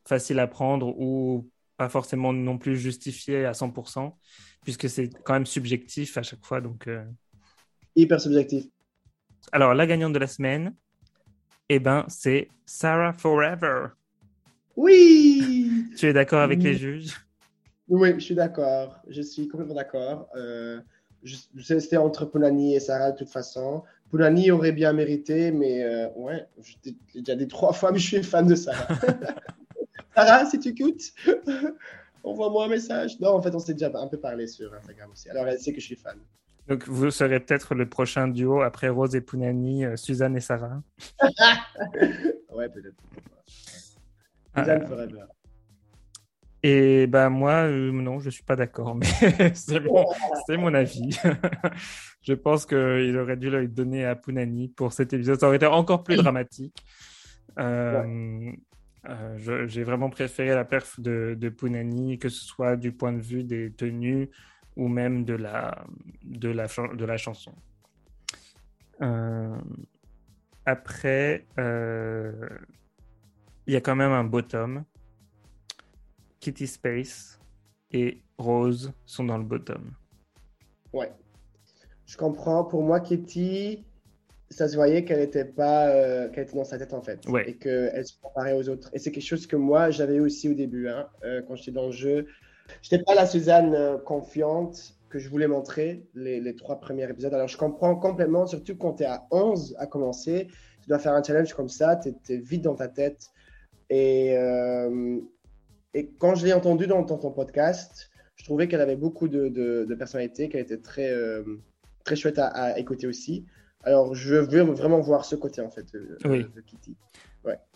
[SPEAKER 1] facile à prendre ou pas forcément non plus justifiée à 100%, puisque c'est quand même subjectif à chaque fois. Donc, euh,
[SPEAKER 2] Hyper subjectif.
[SPEAKER 1] Alors, la gagnante de la semaine, eh ben, c'est Sarah Forever.
[SPEAKER 2] Oui
[SPEAKER 1] Tu es d'accord avec
[SPEAKER 2] Oui.
[SPEAKER 1] les juges?
[SPEAKER 2] Oui, je suis d'accord. Je suis complètement d'accord. Euh, C'était entre Pounani et Sarah de toute façon. Pounani aurait bien mérité, mais euh, ouais, je j'ai déjà dit trois fois, mais je suis fan de Sarah. <laughs> Sarah, si tu écoutes, <laughs> envoie-moi un message. Non, en fait, on s'est déjà un peu parlé sur Instagram aussi. Alors, elle sait que je suis fan.
[SPEAKER 1] Donc, vous serez peut-être le prochain duo après Rose et Pounani, euh, Suzanne et Sarah. <laughs>
[SPEAKER 2] Ouais, peut-être.
[SPEAKER 1] Ah,
[SPEAKER 2] Suzanne Forever.
[SPEAKER 1] Et ben moi, euh, non, je suis pas d'accord, <laughs> mais c'est mon, c'est mon avis. je pense qu'il aurait dû le donner à Pounani pour cet épisode. Ça aurait été encore plus dramatique. Euh, euh, J'ai vraiment préféré la perf de, de Pounani, que ce soit du point de vue des tenues ou même de la, de la, de la chanson. Euh, après, euh, il y a quand même un bottom. Kitty Space et Rose sont dans le bottom.
[SPEAKER 2] Ouais. Je comprends. Pour moi, Kitty, ça se voyait qu'elle était pas, euh, qu'elle était dans sa tête en fait,
[SPEAKER 1] Ouais.
[SPEAKER 2] et qu'elle se comparait aux autres. Et c'est quelque chose que moi j'avais aussi au début, hein, euh, quand j'étais dans le jeu. J'étais pas la Suzanne euh, confiante que je voulais montrer les, les trois premiers épisodes. Alors je comprends complètement, surtout quand tu es à 11 à commencer, tu dois faire un challenge comme ça, tu es, vite dans ta tête. Et, et quand je l'ai entendu dans, dans ton podcast, je trouvais qu'elle avait beaucoup de, de, de personnalité, qu'elle était très, très chouette à, à écouter aussi. Alors, je veux vraiment voir ce côté, en fait, de,
[SPEAKER 1] Oui.
[SPEAKER 2] de Kitty.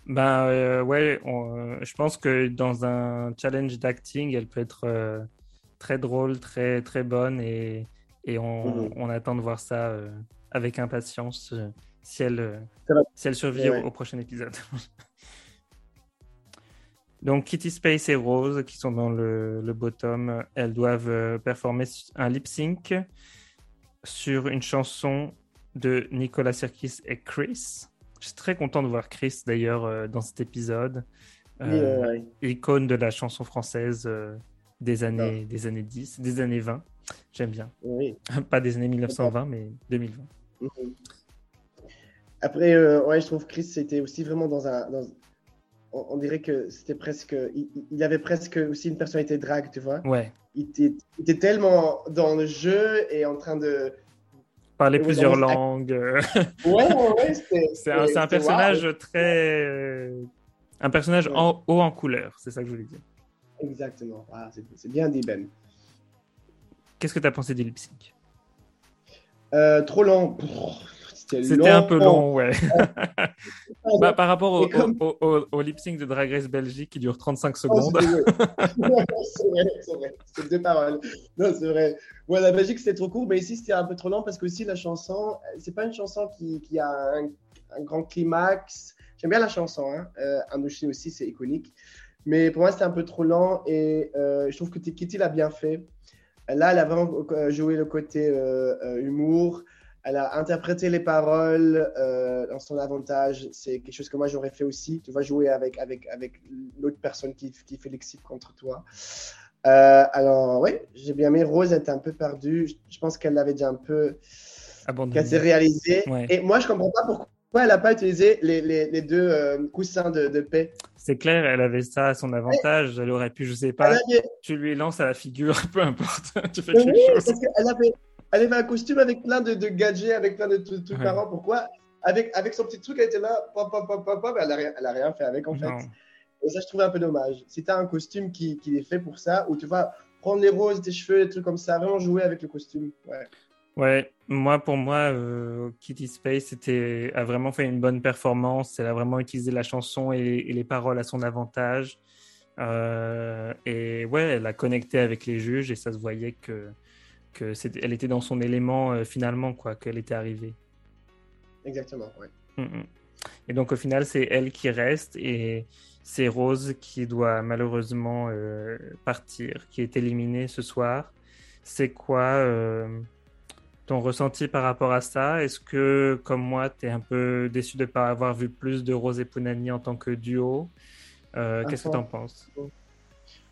[SPEAKER 1] Ben euh, ouais, on- euh, je pense que dans un challenge d'acting, elle peut être euh, très drôle, très très bonne et, et on,
[SPEAKER 2] Mhm.
[SPEAKER 1] on attend de voir ça euh, avec impatience euh, si elle euh, si elle survit
[SPEAKER 2] Ouais.
[SPEAKER 1] au, au prochain épisode. <laughs> Donc Kitty Space et Rose qui sont dans le, le bottom, elles doivent euh, performer un lip sync sur une chanson de Nicolas Sirkis et Chris. Je suis très content de voir Chris d'ailleurs euh, dans cet épisode. Euh,
[SPEAKER 2] ouais.
[SPEAKER 1] icône de la chanson française euh, des années, des années 10, des années 20. J'aime bien.
[SPEAKER 2] oui. <laughs>
[SPEAKER 1] Pas des années 1920, mais 2020.
[SPEAKER 2] Mhm. Après, euh, ouais, je trouve Chris, c'était aussi vraiment dans un. dans- on, on dirait que c'était presque. Il, il avait presque aussi une personnalité drague, tu vois.
[SPEAKER 1] Ouais.
[SPEAKER 2] Il était, il était tellement dans le jeu et en train de.
[SPEAKER 1] Parler
[SPEAKER 2] oui,
[SPEAKER 1] plusieurs langues. <laughs>
[SPEAKER 2] Ouais, ouais, <laughs>
[SPEAKER 1] c'est un, personnage très. un personnage
[SPEAKER 2] Ouais.
[SPEAKER 1] en, haut en couleur, c'est ça que je voulais dire.
[SPEAKER 2] Exactement. Ah, c'est bien dit, Ben.
[SPEAKER 1] Qu'est-ce que tu as pensé lip sync
[SPEAKER 2] Euh, trop long. Pff,
[SPEAKER 1] C'était un peu long, ouais. <laughs> <laughs> Bah, par rapport au,
[SPEAKER 2] Et comme-
[SPEAKER 1] au, au- au lip sync de Drag Race Belgique qui dure 35
[SPEAKER 2] Oh,
[SPEAKER 1] secondes.
[SPEAKER 2] c'est vrai, <laughs> c'est vrai, c'est vrai. C'est deux paroles. Non, c'est vrai. Ouais, la Belgique, c'était trop court, mais ici, c'était un peu trop long parce que aussi la chanson, euh, c'est pas une chanson qui, qui a un, un grand climax. J'aime bien la chanson, hein. Euh, Indochine aussi, c'est iconique. Mais pour moi, c'était un peu trop lent et euh, je trouve que Kitty l'a bien fait. Là, elle a vraiment euh, joué le côté euh, humour. Elle a interprété les paroles euh, dans son avantage. C'est quelque chose que moi j'aurais fait aussi. Tu vas jouer avec, avec, avec l'autre personne qui, qui fait l'excip contre toi. Euh, alors, oui, j'ai bien aimé. Rose était un peu perdue. Je, pense qu'elle l'avait déjà un peu. Qu'elle s'est réalisée.
[SPEAKER 1] Ouais.
[SPEAKER 2] Et moi, je comprends pas pourquoi elle n'a pas utilisé les, les, les deux euh, coussins de, de paix.
[SPEAKER 1] C'est clair, elle avait ça à son avantage. Elle aurait pu, je sais pas,
[SPEAKER 2] avait,
[SPEAKER 1] tu lui lances à la figure, <laughs> peu importe. tu fais quelque
[SPEAKER 2] oui,
[SPEAKER 1] chose.
[SPEAKER 2] parce qu'elle avait, elle avait un costume avec plein de, de gadgets, avec plein de trucs
[SPEAKER 1] Ouais.
[SPEAKER 2] marrants. Pourquoi? Avec, avec son petit truc, elle était là, pop, pop, pop, pop, pop, elle n'a rien, rien fait avec en fait.
[SPEAKER 1] Non.
[SPEAKER 2] Et ça, je trouvais un peu dommage. Si tu as un costume qui, qui est fait pour ça, où tu vas prendre les roses, tes cheveux, des trucs comme ça, vraiment jouer avec le costume. Ouais.
[SPEAKER 1] Ouais, moi, pour moi, euh, Kitty Space était, a vraiment fait une bonne performance. Elle a vraiment utilisé la chanson et, et les paroles à son avantage. Euh, et ouais, elle a connecté avec les juges et ça se voyait que, que elle était dans son élément euh, finalement, quoi, qu'elle était arrivée.
[SPEAKER 2] Exactement. Ouais.
[SPEAKER 1] Mm, mm. Et donc au final, c'est elle qui reste et c'est Rose qui doit malheureusement euh, partir, qui est éliminée ce soir. C'est quoi euh, ton ressenti par rapport à ça? Est-ce que, comme moi, tu es un peu déçu de ne pas avoir vu plus de Rose et Punani en tant que duo? Qu'est-ce que tu en penses?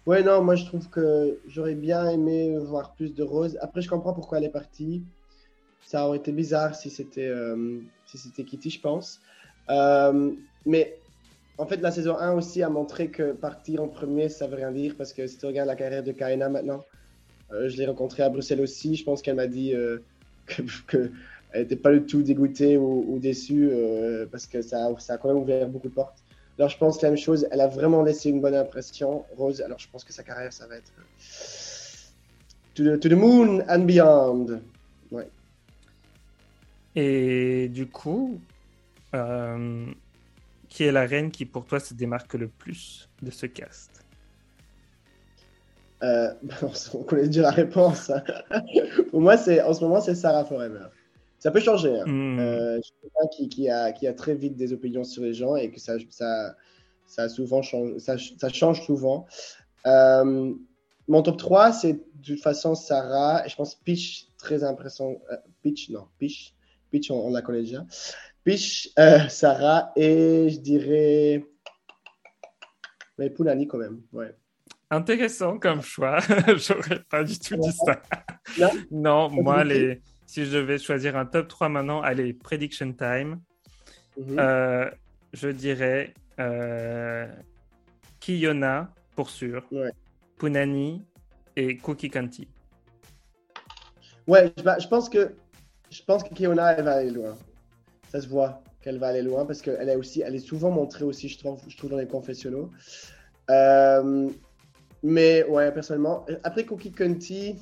[SPEAKER 2] Ouais, non, moi je trouve que j'aurais bien aimé voir plus de Rose. Après, je comprends pourquoi elle est partie. Ça aurait été bizarre si c'était si c'était Kitty, je pense. mais en fait, la saison 1 aussi a montré que partir en premier, ça veut rien dire parce que si tu regardes la carrière de Kaina maintenant, euh, je l'ai rencontrée à Bruxelles aussi. Je pense qu'elle m'a dit euh, <laughs> qu'elle n'était pas du tout dégoûtée ou, déçue euh, parce que ça, ça a quand même ouvert beaucoup de portes. Alors, je pense la même chose. Elle a vraiment laissé une bonne impression, Rose. Alors, je pense que sa carrière, ça va être to the, moon and beyond. Ouais.
[SPEAKER 1] Et du coup, qui est la reine qui pour toi se démarque le plus de ce cast?
[SPEAKER 2] Euh, <laughs> On connaît déjà la réponse. <laughs> pour moi, c'est en ce moment, c'est Sarah Forever. Ça peut changer. Hein. Hmm. Euh, je suis quelqu'un qui, qui, a, qui a très vite des opinions sur les gens et que ça, ça, ça, souvent change, ça, ça change souvent. Euh, mon top 3, c'est de toute façon Sarah. Je pense Peach, très impressionnant. Euh, Peach, non, Peach. Peach, on, on la connaît déjà. Piche, euh, Sarah et je dirais. Mais Poulani quand même, ouais.
[SPEAKER 1] Intéressant comme choix. <laughs> J'aurais pas du tout dit ça. Non, moi, les... si je devais choisir un top 3 maintenant, allez, prediction time. Mhm. Euh, je dirais euh, Kiyona, pour sûr. Punani et Cookie Kanti.
[SPEAKER 2] Ouais, je, pense que je pense que Kiyona, elle va aller loin ça se voit qu'elle va aller loin parce qu'elle est aussi, elle est souvent montrée aussi, je trouve, je trouve dans les confessionnaux. Euh, mais ouais, personnellement, après Cookie Cunty,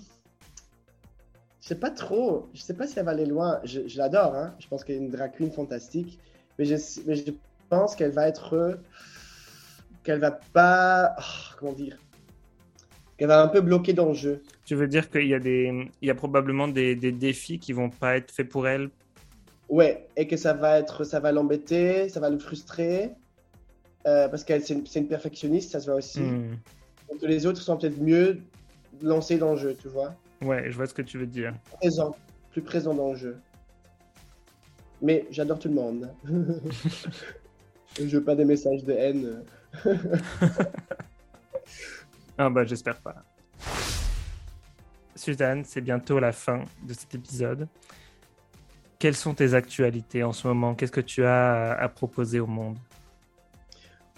[SPEAKER 2] je sais pas trop, je sais pas si elle va aller loin. Je, l'adore, hein. je pense qu'elle est une drag queen fantastique, mais je, mais je pense qu'elle va être, qu'elle va pas, oh, comment dire, qu'elle va un peu bloquer dans le jeu.
[SPEAKER 1] Tu veux dire qu'il y a des, il y a probablement des, des défis qui vont pas être faits pour elle?
[SPEAKER 2] Ouais, et que ça va être, ça va l'embêter, ça va le frustrer, euh, parce qu'elle c'est une, perfectionniste, ça se voit aussi. Hmm. Donc, les autres sont peut-être mieux lancés dans le jeu, tu vois.
[SPEAKER 1] Ouais, je vois ce que tu veux dire.
[SPEAKER 2] Présent, plus présent dans le jeu. Mais j'adore tout le monde. <laughs> je veux pas des messages de haine. <laughs>
[SPEAKER 1] ah bah j'espère pas. Suzanne, c'est bientôt la fin de cet épisode. Quelles sont tes actualités en ce moment? Qu'est-ce que tu as à, proposer au monde?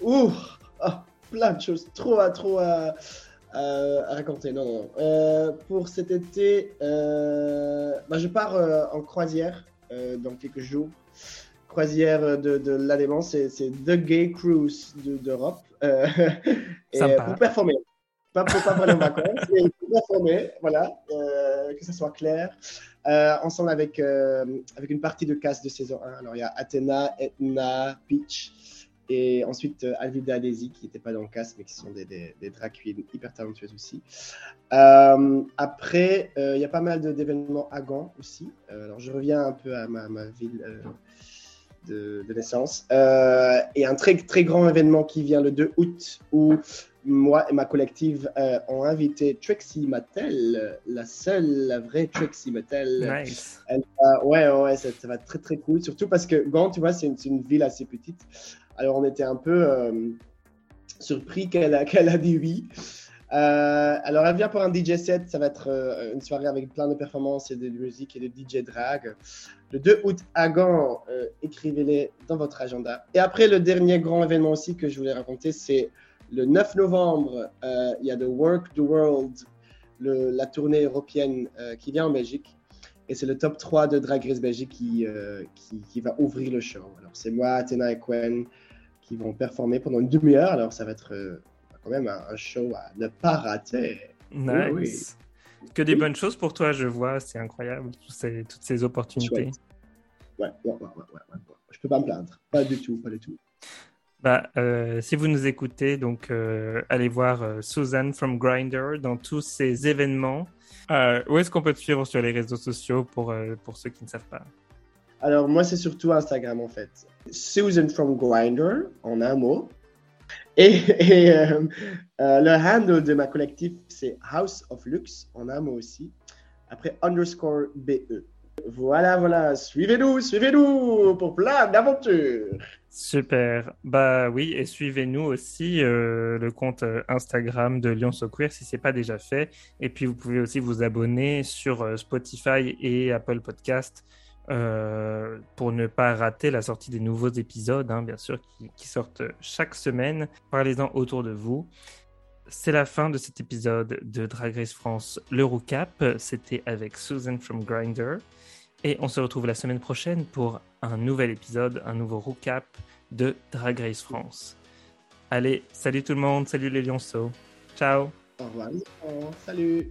[SPEAKER 2] Ouh, ah, plein de choses, trop à trop à, raconter. Non, non. Euh, pour cet été, euh, bah, je pars euh, en croisière dans quelques jours. Croisière de, de la démence, c'est The Gay Cruise d'Europe. <laughs> pour performer. Pas pour pas en vacances, mais pour performer, voilà, que ce soit clair. Euh, ensemble avec, euh, avec une partie de cast de saison 1. Alors il y a Athena, Etna, Peach et ensuite euh, Alvida Daisy qui n'étaient pas dans le cast mais qui sont des, des, hyper talentueuses aussi. après, il y a pas mal d'événements à Gand aussi. alors je reviens un peu à ma, ma ville de, de, naissance. et un très très grand événement qui vient le 2 août où moi et ma collective euh, ont invité Trixie Mattel, la seule, la vraie Trixie Mattel.
[SPEAKER 1] Nice.
[SPEAKER 2] ouais, ouais, ça, va être très très cool. Surtout parce que Gand, tu vois, c'est une, ville assez petite. Alors on était un peu euh, surpris qu'elle a, a dit oui. Euh, alors elle vient pour un DJ set, ça va être une soirée avec plein de performances et de musique et de DJ drag. Le 2 août à Gand, écrivez-les dans votre agenda. Et après le dernier grand événement aussi que je voulais raconter, c'est le 9 novembre, euh, il y a The Work the World, la tournée européenne euh, qui vient en Belgique. Et c'est le top 3 de Drag Race Belgique euh, qui, qui, va ouvrir le show. Alors, c'est moi, Athéna et Quen qui vont performer pendant une demi-heure. Alors, ça va être quand même un, show à ne pas rater.
[SPEAKER 1] Nice. Que des bonnes choses pour toi, je vois. C'est incroyable, toutes ces, opportunités.
[SPEAKER 2] Ouais, ouais, ouais, ouais, Je peux pas me plaindre. Pas du tout, pas du tout.
[SPEAKER 1] Bah, euh, si vous nous écoutez, donc euh, allez voir euh, Susan from Grinder dans tous ces événements. où est-ce qu'on peut te suivre sur les réseaux sociaux pour, pour ceux qui ne savent pas?
[SPEAKER 2] Alors moi c'est surtout Instagram en fait. Susan from Grinder en un mot. Et, euh, euh, le handle de ma collectif, c'est House of Lux, en un mot aussi. Après underscore BE. Voilà, voilà, suivez-nous, suivez-nous pour plein d'aventures.
[SPEAKER 1] Super. Bah oui, et suivez-nous aussi euh, le compte Instagram de Lyon So Queer si ce n'est pas déjà fait. Et puis vous pouvez aussi vous abonner sur Spotify et Apple Podcast euh, pour ne pas rater la sortie des nouveaux épisodes, hein, bien sûr, qui, sortent chaque semaine. Parlez-en autour de vous. C'est la fin de cet épisode de Drag Race France, l'Eurocap. C'était avec Susan from Grinder. Et on se retrouve la semaine prochaine pour un nouvel épisode, un nouveau recap de Drag Race France. Allez, salut tout le monde, salut les lionceaux. Ciao.
[SPEAKER 2] Au revoir. Salut.